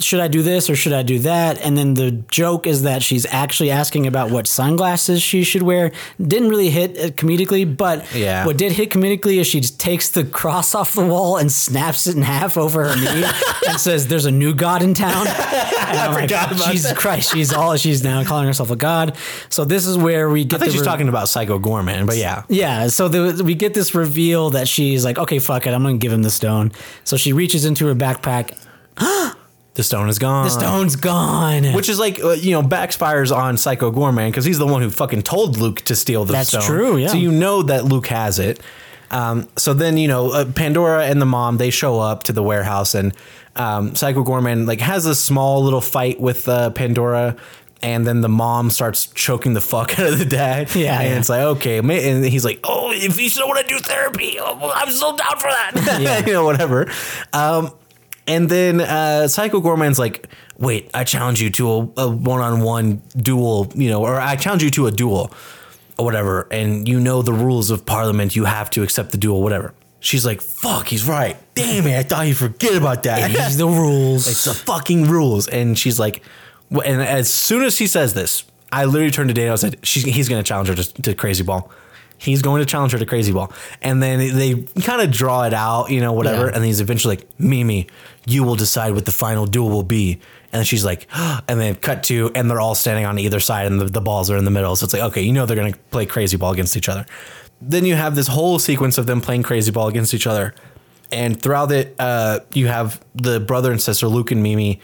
should I do this or should I do that? And then the joke is that she's actually asking about what sunglasses she should wear. Didn't really hit uh, comedically, but Yeah. what did hit comedically is she just takes the cross off the wall and snaps it in half over her knee and says, "There's a new god in town." And I'm like, forgot about Jesus that. Christ, she's all she's now calling herself a god. So this is where we get I think she's re- talking about Psycho Goreman, but yeah. yeah, so the, we get this reveal that she's like, okay, fuck it, I'm gonna give him the stone. So she reaches into her backpack. The stone is gone. The stone's gone. Which is like, uh, you know, backfires on Psycho Goreman because he's the one who fucking told Luke to steal the stone. That's stone. true, yeah. So you know that Luke has it. Um, so then, you know, uh, Pandora and the mom, they show up to the warehouse and um, Psycho Goreman like has a small little fight with uh, Pandora. And then the mom starts choking the fuck out of the dad. Yeah, And yeah. it's like, okay. And he's like, oh, if you still want to do therapy, oh, I'm so down for that. Yeah. you know, whatever. Um, and then uh, Psycho Goreman's like, wait, I challenge you to a, a one-on-one duel, you know, or I challenge you to a duel, or whatever. And you know the rules of Parliament. You have to accept the duel, whatever. She's like, fuck, he's right. Damn it, I thought you'd forget about that. He's the rules. It's the fucking rules. And she's like, and as soon as he says this, I literally turned to Dana and said, she's, he's going to challenge her to, to Crazy Ball. He's going to challenge her to Crazy Ball. And then they kind of draw it out, you know, whatever. Yeah. And he's eventually like, Mimi, you will decide what the final duel will be. And then she's like, and then cut to, and they're all standing on either side and the, the balls are in the middle. So it's like, okay, you know, they're going to play Crazy Ball against each other. Then you have this whole sequence of them playing Crazy Ball against each other and throughout it, uh, you have the brother and sister Luke and Mimi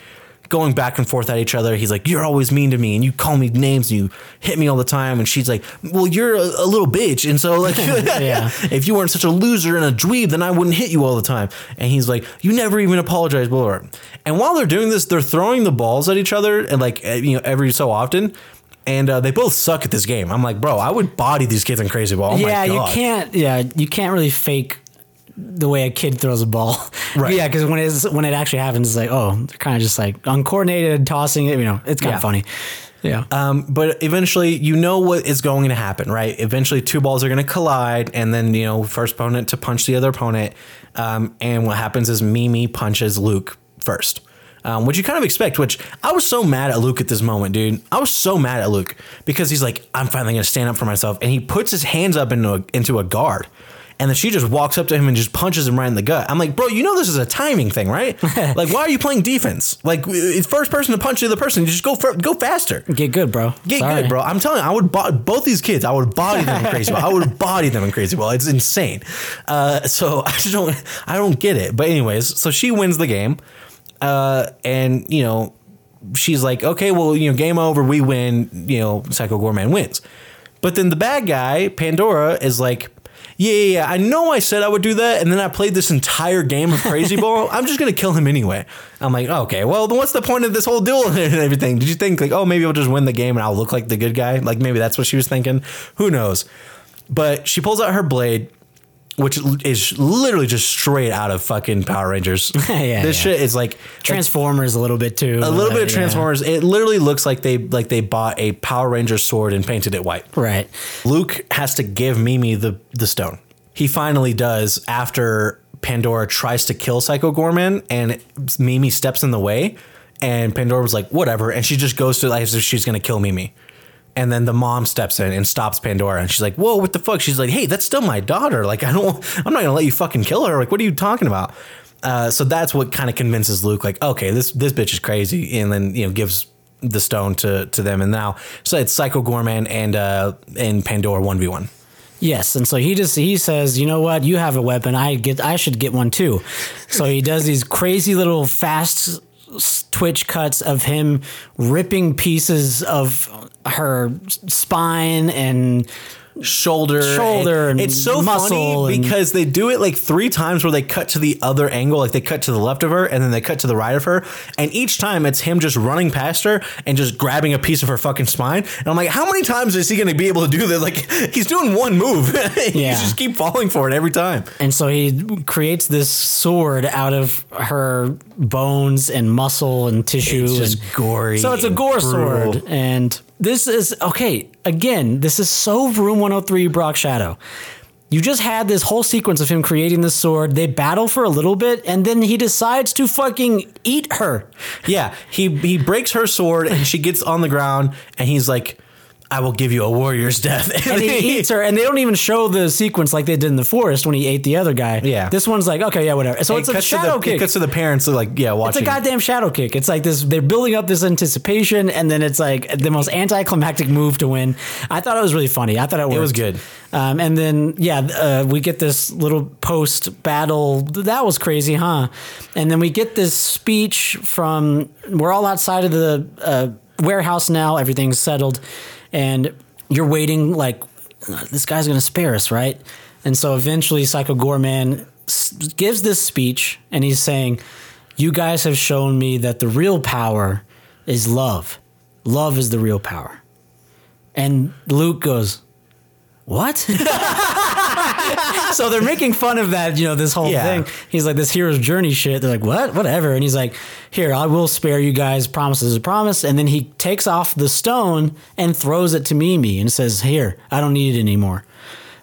going back and forth at each other. He's like, "You're always mean to me, and you call me names, and you hit me all the time." And she's like, "Well, you're a, a little bitch, and so like, Yeah. if you weren't such a loser and a dweeb, then I wouldn't hit you all the time." And he's like, "You never even apologize, blah." And while they're doing this, they're throwing the balls at each other, and like eh, you know, every so often. And uh, they both suck at this game. I'm like, bro, I would body these kids in Crazy Ball. Oh my yeah, you can't. Yeah, you can't really fake the way a kid throws a ball. Right. Yeah, because when it's when it actually happens, it's like, oh, they're kind of just like uncoordinated, tossing it. You know, it's kind Yeah. of funny. Yeah. Um, but eventually, you know what is going to happen, right? Eventually, two balls are going to collide, and then you know, first opponent to punch the other opponent. Um, and what happens is Mimi punches Luke first, um, which you kind of expect. Which I was so mad at Luke at this moment, dude. I was so mad at Luke because he's like, I'm finally going to stand up for myself, and he puts his hands up into a, into a guard. And then she just walks up to him and just punches him right in the gut. I'm like, bro, you know this is a timing thing, right? like, why are you playing defense? Like, it's first person to punch the other person. You just go for, go faster. Get good, bro. Get Sorry. good, bro. I'm telling you, I would bo- both these kids. I would body them in crazy ball. I would body them in crazy ball. It's insane. Uh, so I just don't. I don't get it. But anyways, so she wins the game, uh, and you know, she's like, okay, well, you know, game over. We win. You know, Psycho Goreman wins. But then the bad guy, Pandora, is like. Yeah, yeah, yeah, I know I said I would do that, and then I played this entire game of Crazy Ball. I'm just gonna kill him anyway. I'm like, okay, well, then what's the point of this whole duel and everything? Did you think like, oh, maybe I'll just win the game and I'll look like the good guy? Like maybe that's what she was thinking. Who knows? But she pulls out her blade, which is literally just straight out of fucking Power Rangers. Yeah, this yeah. shit is like Transformers a little bit too. a little bit of Yeah. Transformers. It literally looks like they like they bought a Power Ranger sword and painted it white. Right. Luke has to give Mimi the the stone. He finally does after Pandora tries to kill Psycho Goreman and Mimi steps in the way and Pandora was like whatever and she just goes to like as if she's going to kill Mimi. And then the mom steps in and stops Pandora and she's like, "Whoa, what the fuck?" She's like, "Hey, that's still my daughter. Like I don't I'm not to let you fucking kill her. Like what are you talking about?" Uh, so that's what kind of convinces Luke like, "Okay, this this bitch is crazy." And then, you know, gives the stone to to them and now so it's Psycho Goreman and uh and Pandora 1v1. Yes, and so he just he says, you know what, you have a weapon, I get I should get one too. So he does these crazy little fast twitch cuts of him ripping pieces of her spine and shoulder, Shoulder and it's so muscle funny because they do it like three times where they cut to the other angle, like they cut to the left of her and then they cut to the right of her, and each time it's him just running past her and just grabbing a piece of her fucking spine. And I'm like, how many times is he going to be able to do that? Like he's doing one move, you Yeah. just keep falling for it every time. And so he creates this sword out of her bones and muscle and tissue. It's just and- gory So it's a gore brutal. sword. And this is, okay, again, this is so Room 103 Brock Shadow. You just had this whole sequence of him creating this sword. They battle for a little bit, and then he decides to fucking eat her. Yeah, he he breaks her sword and she gets on the ground and he's like, "I will give you a warrior's death." and he eats her, and they don't even show the sequence like they did in the forest when he ate the other guy. Yeah. this one's like okay, yeah, whatever. So It it's a shadow the, kick. It cuts to the parents, are like, yeah, watch. it's a goddamn shadow kick. It's like this. They're building up this anticipation, and then it's like the most anticlimactic move to win. I thought it was really funny. I thought it, worked. was good. Um, and then yeah, uh, we get this little post battle. That was crazy, huh? And then we get this speech from. We're all outside of the uh, warehouse now. Everything's settled, and you're waiting like this guy's gonna spare us, right? And so eventually, Psycho Goreman gives this speech, and he's saying, "You guys have shown me that the real power is love. Love is the real power." And Luke goes, "What?" so they're making fun of that, you know, this whole Yeah. thing. He's like this hero's journey shit. They're like, "What? Whatever." And he's like, "Here, I will spare you guys. Promise is a promise." And then he takes off the stone and throws it to Mimi and says, "Here, I don't need it anymore."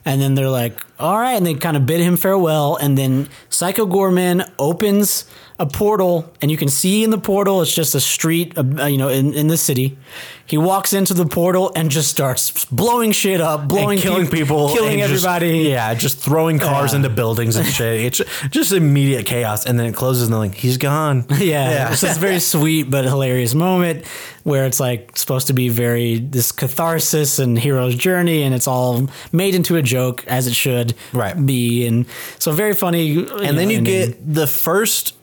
And then they're like, all right. And they kind of bid him farewell. And then Psycho Goreman opens a portal, and you can see in the portal, it's just a street, uh, you know, in, in the city. He walks into the portal and just starts blowing shit up, blowing and killing peop- people, killing and just- everybody. yeah, just throwing cars Yeah. into buildings and shit. It's just immediate chaos, and then it closes, and they're like, "He's gone." Yeah, it's this very sweet but hilarious moment where it's like supposed to be very this catharsis and hero's journey, and it's all made into a joke as it should Right. be, and so very funny. and then you get the first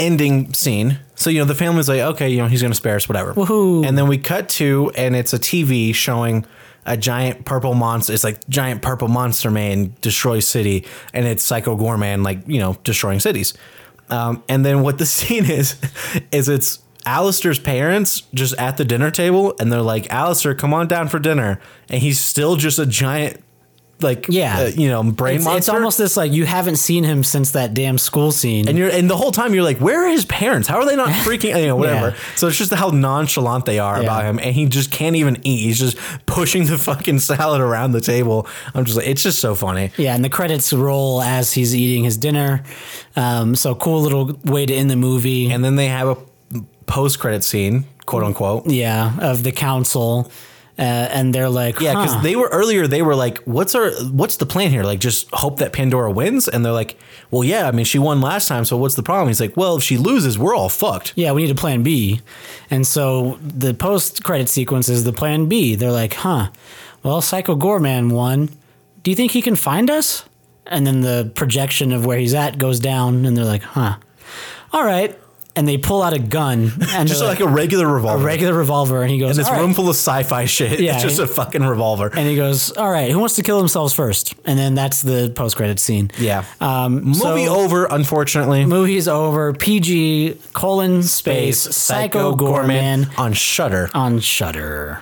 ending scene. So you know the family's like, okay, you know he's gonna spare us, whatever. Woohoo. And then we cut to, and it's a TV showing a giant purple monster. It's like giant purple monster man destroys city, and it's Psycho Goreman like you know destroying cities. Um, and then what the scene is is it's Alistair's parents just at the dinner table, and they're like, Alistair, come on down for dinner, and he's still just a giant. Like Yeah. uh, you know, brain it's, monster. it's almost this like you haven't seen him since that damn school scene. And you're and the whole time you're like, where are his parents? How are they not freaking you know, whatever. Yeah. So it's just how nonchalant they are Yeah. about him. And he just can't even eat. He's just pushing the fucking salad around the table. I'm just like, it's just so funny. yeah, and the credits roll as he's eating his dinner. Um, so cool little way to end the movie. And then they have a post credit scene, quote unquote. yeah, of the council, uh, and they're like, Yeah, because huh. they were earlier. They were like, "What's our What's the plan here? Like, just hope that Pandora wins." And they're like, "Well, yeah. I mean, she won last time, so what's the problem?" He's like, "Well, if she loses, we're all fucked." yeah, we need a plan B. And so the post credit sequence is the plan B. They're like, huh, well, Psycho Goreman won. Do you think he can find us? And then the projection of where he's at goes down, and they're like, huh, all right. And they pull out a gun and Just they're like, a regular revolver, a regular revolver, and he goes, in this "All right." room full of sci-fi shit. Yeah. it's just a fucking revolver. and he goes, all right, who wants to kill themselves first? And then that's the post credit scene. Yeah. Um, Movie so- over, unfortunately. Movie's over. PG colon space Psycho Goreman on Shudder. on Shudder.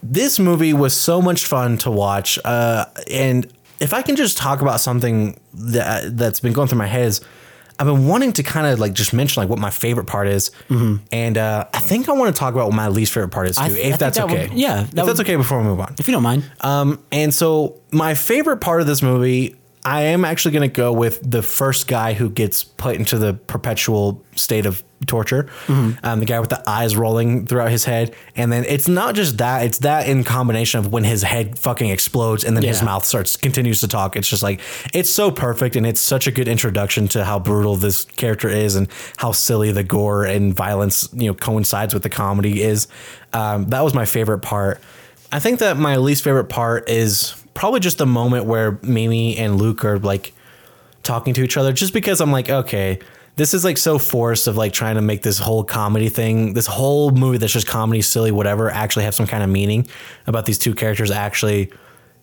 This movie was so much fun to watch, uh, and if I can just talk about something that that's been going through my head is I've been wanting to kind of like just mention like what my favorite part is, and uh, I think I want to talk about what my least favorite part is too, I I if think that's that would- okay. yeah, if that that's would- okay before we move on. If you don't mind. Um, and so my favorite part of this movie, I am actually going to go with the first guy who gets put into the perpetual state of torture. Um, the guy with the eyes rolling throughout his head, and then it's not just that; it's that in combination of when his head fucking explodes and then his mouth starts continues to talk. It's just like it's so perfect, and it's such a good introduction to how brutal this character is and how silly the gore and violence you know coincides with the comedy is. Um, that was my favorite part. I think that my least favorite part is probably just the moment where Mimi and Luke are like talking to each other, just because I'm like, okay, this is like so forced of like trying to make this whole comedy thing, this whole movie that's just comedy, silly, whatever, actually have some kind of meaning about these two characters actually,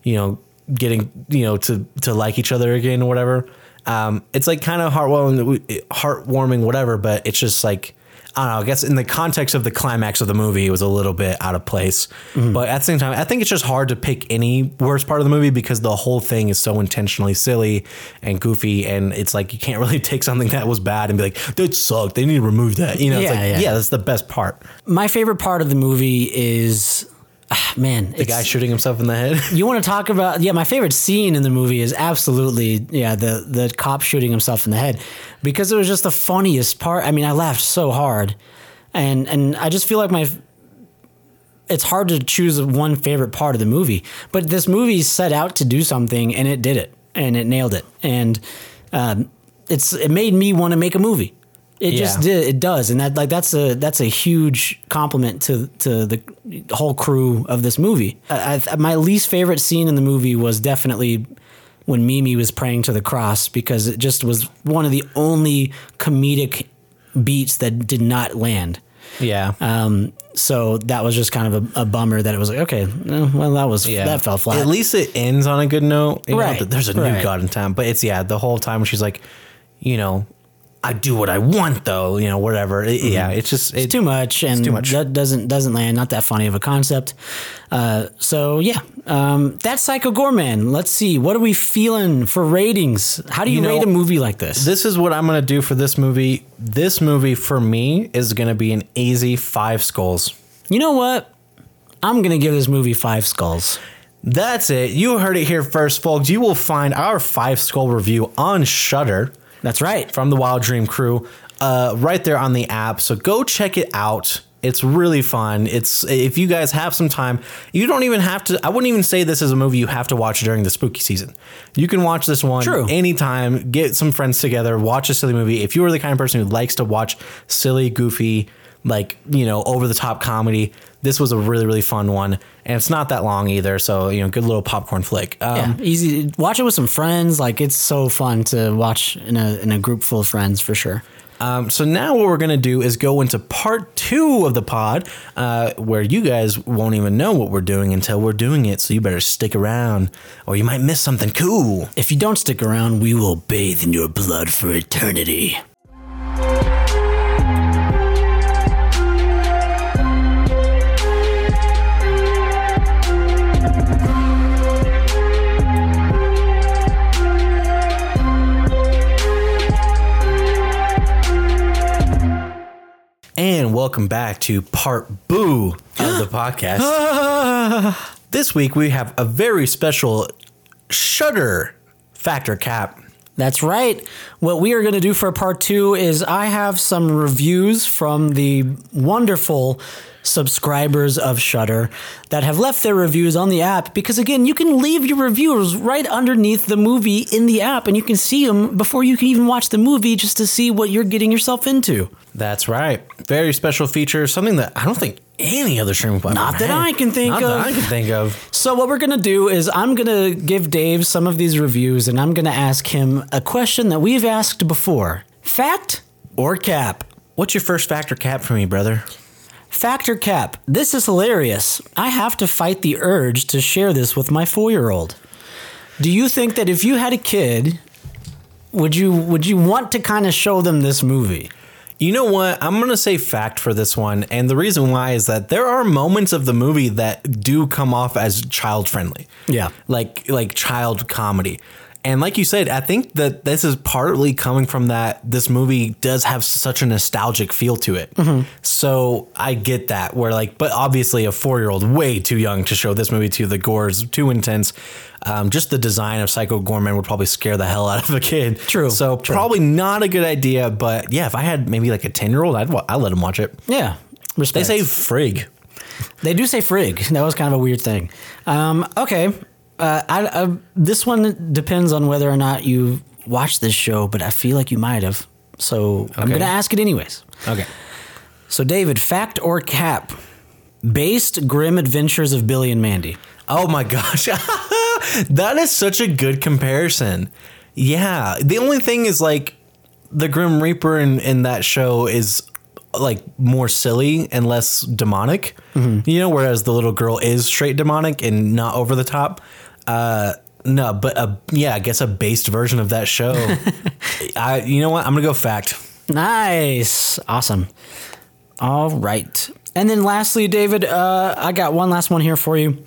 you know, getting you know to to like each other again or whatever. Um, it's like kind of heartwarming, heartwarming, whatever. But it's just like I don't know. I guess in the context of the climax of the movie, it was a little bit out of place. Mm-hmm. But at the same time, I think it's just hard to pick any worst part of the movie because the whole thing is so intentionally silly and goofy, and it's like you can't really take something that was bad and be like that sucked. They need to remove that. You know, it's like yeah. yeah, that's the best part. My favorite part of the movie is, ah, man, The guy shooting himself in the head. You want to talk about? Yeah, my favorite scene in the movie is absolutely yeah the the cop shooting himself in the head because it was just the funniest part. I mean, I laughed so hard, and and I just feel like my. It's hard to choose one favorite part of the movie, but this movie set out to do something and it did it and it nailed it and um, it's it made me want to make a movie. It just did. It does, and that like that's a that's a huge compliment to to the whole crew of this movie. I, I, my least favorite scene in the movie was definitely when Mimi was praying to the cross because it just was one of the only comedic beats that did not land. yeah. Um, so that was just kind of a, a bummer that it was like, okay, eh, well that was Yeah. that fell flat. At least it ends on a good note. You Right, that there's a new right. God in town. But it's, yeah, the whole time when she's like, you know, I do what I want though, you know, whatever. It- Yeah, it's just, it's it, too much and too much. that doesn't doesn't land not that funny of a concept uh, so yeah um, that's psycho goreman let's see what are we feeling for ratings how do you, You know, rate a movie like this this is what I'm going to do for this movie. This movie for me is going to be an easy five skulls. you know what i'm gonna give this movie five skulls That's it. You heard it here first, folks. You will find our five skull review on Shudder. That's right from the Wild Dream crew, uh, right there on the app. So go check it out. It's really fun. It's if you guys have some time, you don't even have to. I wouldn't even say this is a movie you have to watch during the spooky season. You can watch this one True. anytime. Get some friends together, watch a silly movie. If you are the kind of person who likes to watch silly, goofy, like you know, over the top comedy, this was a really really fun one, and it's not that long either. So you know, good little popcorn flick. Um, yeah easy watch it with some friends like it's so fun to watch in a in a group full of friends for sure Um, so now what we're gonna do is go into part two of the pod, uh, where you guys won't even know what we're doing until we're doing it. So you better stick around, or you might miss something cool. if you don't stick around we will bathe in your blood for eternity And welcome back to part boo of the podcast. this week we have a very special Shudder factor cap. That's right. What we are going to do for part two is I have some reviews from the wonderful subscribers of Shudder that have left their reviews on the app because again you can leave your reviews right underneath the movie in the app and you can see them before you can even watch the movie just to see what you're getting yourself into That's right. Very special feature, something that I don't think any other streaming platform. Not that. I can think Not of. That I can think of. so what we're going to do is I'm going to give Dave some of these reviews and I'm going to ask him a question that we've asked before fact or cap What's your first factor cap for me, brother? Factor cap. This is hilarious. I have to fight the urge to share this with my four year old. Do you think that if you had a kid, would you would you want to kind of show them this movie? You know what? I'm going to say fact for this one. And the reason why is that there are moments of the movie that do come off as child friendly. Yeah. Like like child comedy. And like you said, I think that this is partly coming from that this movie does have such a nostalgic feel to it. So I get that. Where like, but obviously a four year old way too young to show this movie to. The gore's too intense. Um, just the design of Psycho Goreman would probably scare the hell out of a kid. True, So true. probably not a good idea. But yeah, if I had maybe like a ten year old, I'd wa- I'd let him watch it. Yeah. They say frig. They do say frig. That was kind of a weird thing. Um, okay. Uh, I, I, this one depends on whether or not you watched this show, but I feel like you might have. So I'm going to ask it anyways. Okay. So, David, fact or cap? Based grim adventures of Billy and Mandy. Oh my gosh. that is such a good comparison. Yeah. The only thing is like the Grim Reaper in, in that show is like more silly and less demonic. You know, whereas the little girl is straight demonic and not over the top. No, but a, yeah, I guess a based version of that show. I, you know what? I'm gonna go fact. Nice. Awesome. All right. And then lastly, David, uh, I got one last one here for you.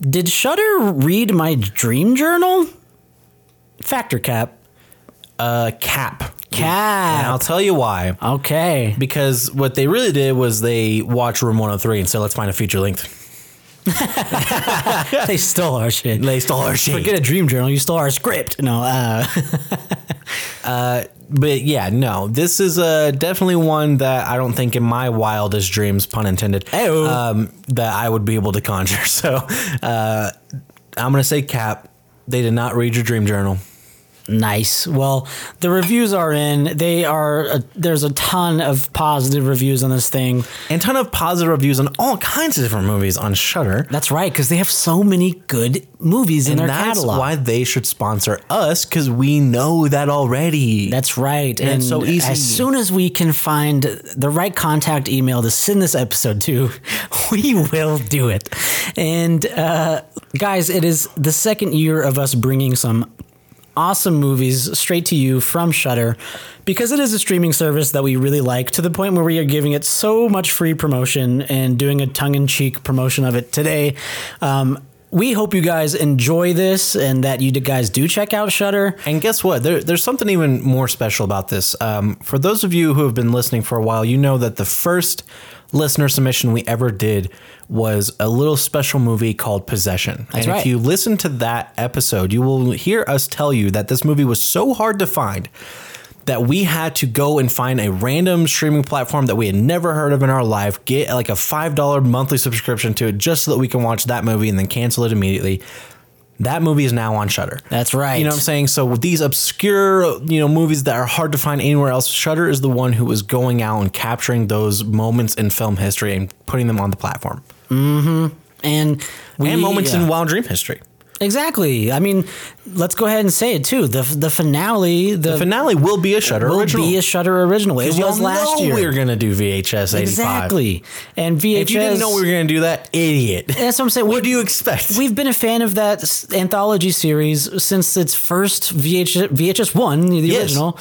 Did Shudder read my dream journal? Factor cap. Uh, cap. And I'll tell you why. Okay. Because what they really did was they watched Room 103 and said, let's find a feature length. they stole our shit. They stole our shit. Forget a dream journal. You stole our script. No. Uh, but yeah, no, this is uh, definitely one that I don't think in my wildest dreams, pun intended, um, that I would be able to conjure. So uh, I'm going to say cap. They did not read your dream journal. Nice. Well, the reviews are in. They are. Uh, there's a ton of positive reviews on this thing. And ton of positive reviews on all kinds of different movies on Shudder. That's right, because they have so many good movies in And their that's catalog. why they should sponsor us because we know that already. That's right. And And, so easy. As soon as we can find the right contact email to send this episode to, we will do it. And uh, guys, it is the second year of us bringing some awesome movies straight to you from Shudder because it is a streaming service that we really like to the point where we are giving it so much free promotion and doing a tongue-in-cheek promotion of it today. Um, we hope you guys enjoy this and that you guys do check out Shudder. And guess what? There, there's something even more special about this. Um, for those of you who have been listening for a while, you know that the first listener submission we ever did was a little special movie called Possession. That's and right. if you listen to that episode, you will hear us tell you that this movie was so hard to find that we had to go and find a random streaming platform that we had never heard of in our life, get like a $5 monthly subscription to it just so that we can watch that movie and then cancel it immediately. That movie is now on Shudder. That's right. You know what I'm saying? So with these obscure, you know, movies that are hard to find anywhere else, Shudder is the one who is going out and capturing those moments in film history and putting them on the platform. Mm-hmm. And we, and moments yeah. in Wild Dream history. Exactly. I mean, let's go ahead and say it too. The the finale, the, The finale will be a Shudder will original. be a Shudder original. It was last know year. we were gonna do VHS 85. exactly. And VHS. If you didn't know we were gonna do that, idiot. That's what I'm saying. What do you expect? We've been a fan of that anthology series since its first VHS, VHS one, the Yes. original,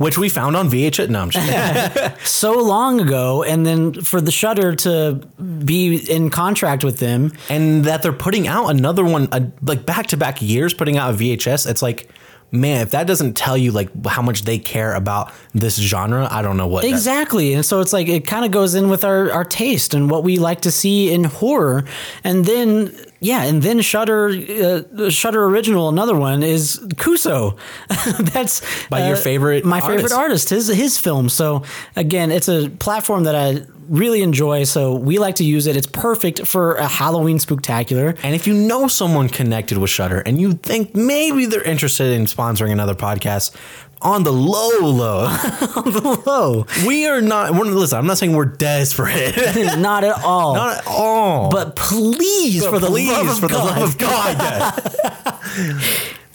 Which we found on VHS. No, I'm just so long ago, and then for the Shudder to be in contract with them, and that they're putting out another one, uh, like back to back years, putting out a VHS. It's like, man, if that doesn't tell you like how much they care about this genre, I don't know what. Exactly. And so it's like it kind of goes in with our, our taste and what we like to see in horror. And then yeah, and then Shudder uh, Shudder original another one is Kuso. That's By your favorite my favorite artist. artist, his his film. So again, it's a platform that I really enjoy, so we like to use it. It's perfect for a Halloween spooktacular. And if you know someone connected with Shudder and you think maybe they're interested in sponsoring another podcast, on the low, low, on the low. we are not. We're, listen, I'm not saying we're desperate, Not at all. not at all. but please, for the please, love of for God. the love of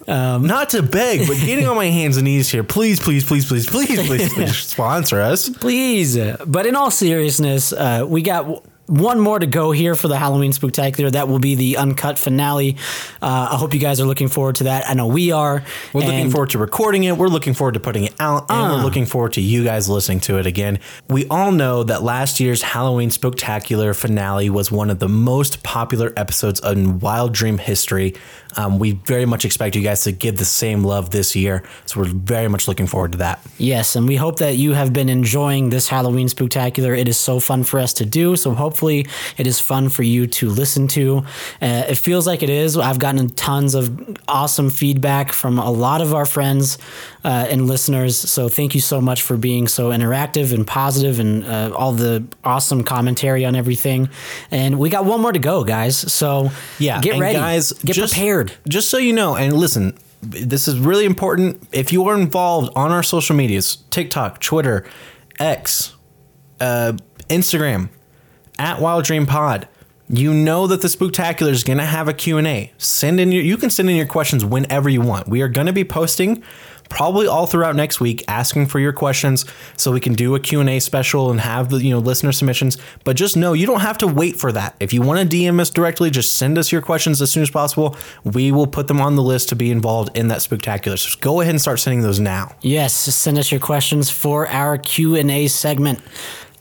God. not to beg, but getting on my hands and knees here. Please, please, please, please, please, please, please sponsor us. Please. But in all seriousness, uh, we got one more to go here for the Halloween Spooktacular. That will be the uncut finale. Uh, I hope you guys are looking forward to that. I know we are. We're looking forward to recording it. We're looking forward to putting it out, and we're looking forward to you guys listening to it again. We all know that last year's Halloween Spooktacular finale was one of the most popular episodes in Wild Dream history. Um, we very much expect you guys to give the same love this year, so we're very much looking forward to that. Yes, and we hope that you have been enjoying this Halloween Spooktacular. It is so fun for us to do. So hopefully, it is fun for you to listen to. Uh, it feels like it is. I've gotten tons of awesome feedback from a lot of our friends uh, and listeners. So thank you so much for being so interactive and positive and uh, all the awesome commentary on everything. And we got one more to go, guys. So Yeah, get ready, guys. get just- prepared. Just so you know, and listen, this is really important. If you are involved on our social medias, TikTok, Twitter, X, uh, Instagram, at Wild Dream Pod, you know that the Spooktacular is going to have a Q&A. Send in your you can send in your questions whenever you want. We are going to be posting probably all throughout next week asking for your questions so we can do a Q&A special and have the, you know, listener submissions. But just know you don't have to wait for that. If you want to DM us directly, just send us your questions as soon as possible. We will put them on the list to be involved in that spectacular. So go ahead and start sending those now. Yes, send us your questions for our Q&A segment.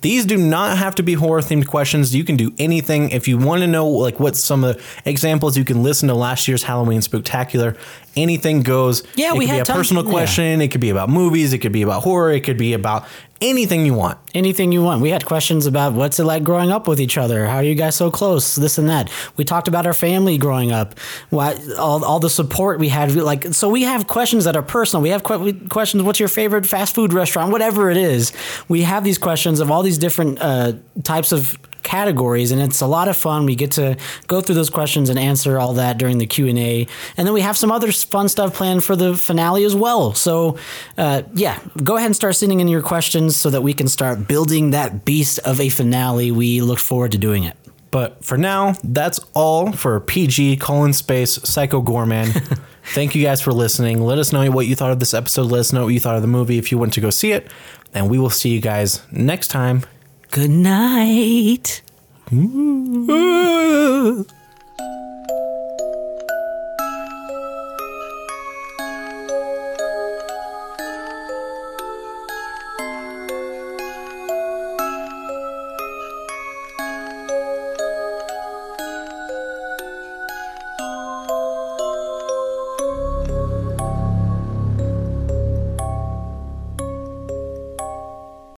These do not have to be horror themed questions. You can do anything. If you want to know like what some of the examples, you can listen to last year's Halloween Spectacular. Anything goes. Yeah, it we could be had a tons- personal yeah. question. It could be about movies. It could be about horror. It could be about anything you want. Anything you want. We had questions about what's it like growing up with each other? How are you guys so close? This and that. We talked about our family growing up. All, all the support we had. Like so, we have questions that are personal. We have que- questions. What's your favorite fast food restaurant? Whatever it is, we have these questions of all these different uh, types of categories and it's a lot of fun we get to go through those questions and answer all that during the q&a and then we have some other fun stuff planned for the finale as well so uh, yeah go ahead and start sending in your questions so that we can start building that beast of a finale we look forward to doing it But for now, that's all for PG colon space Psycho Goreman. Thank you guys for listening. Let us know what you thought of this episode. Let us know what you thought of the movie if you went to go see it. And we will see you guys next time. Good night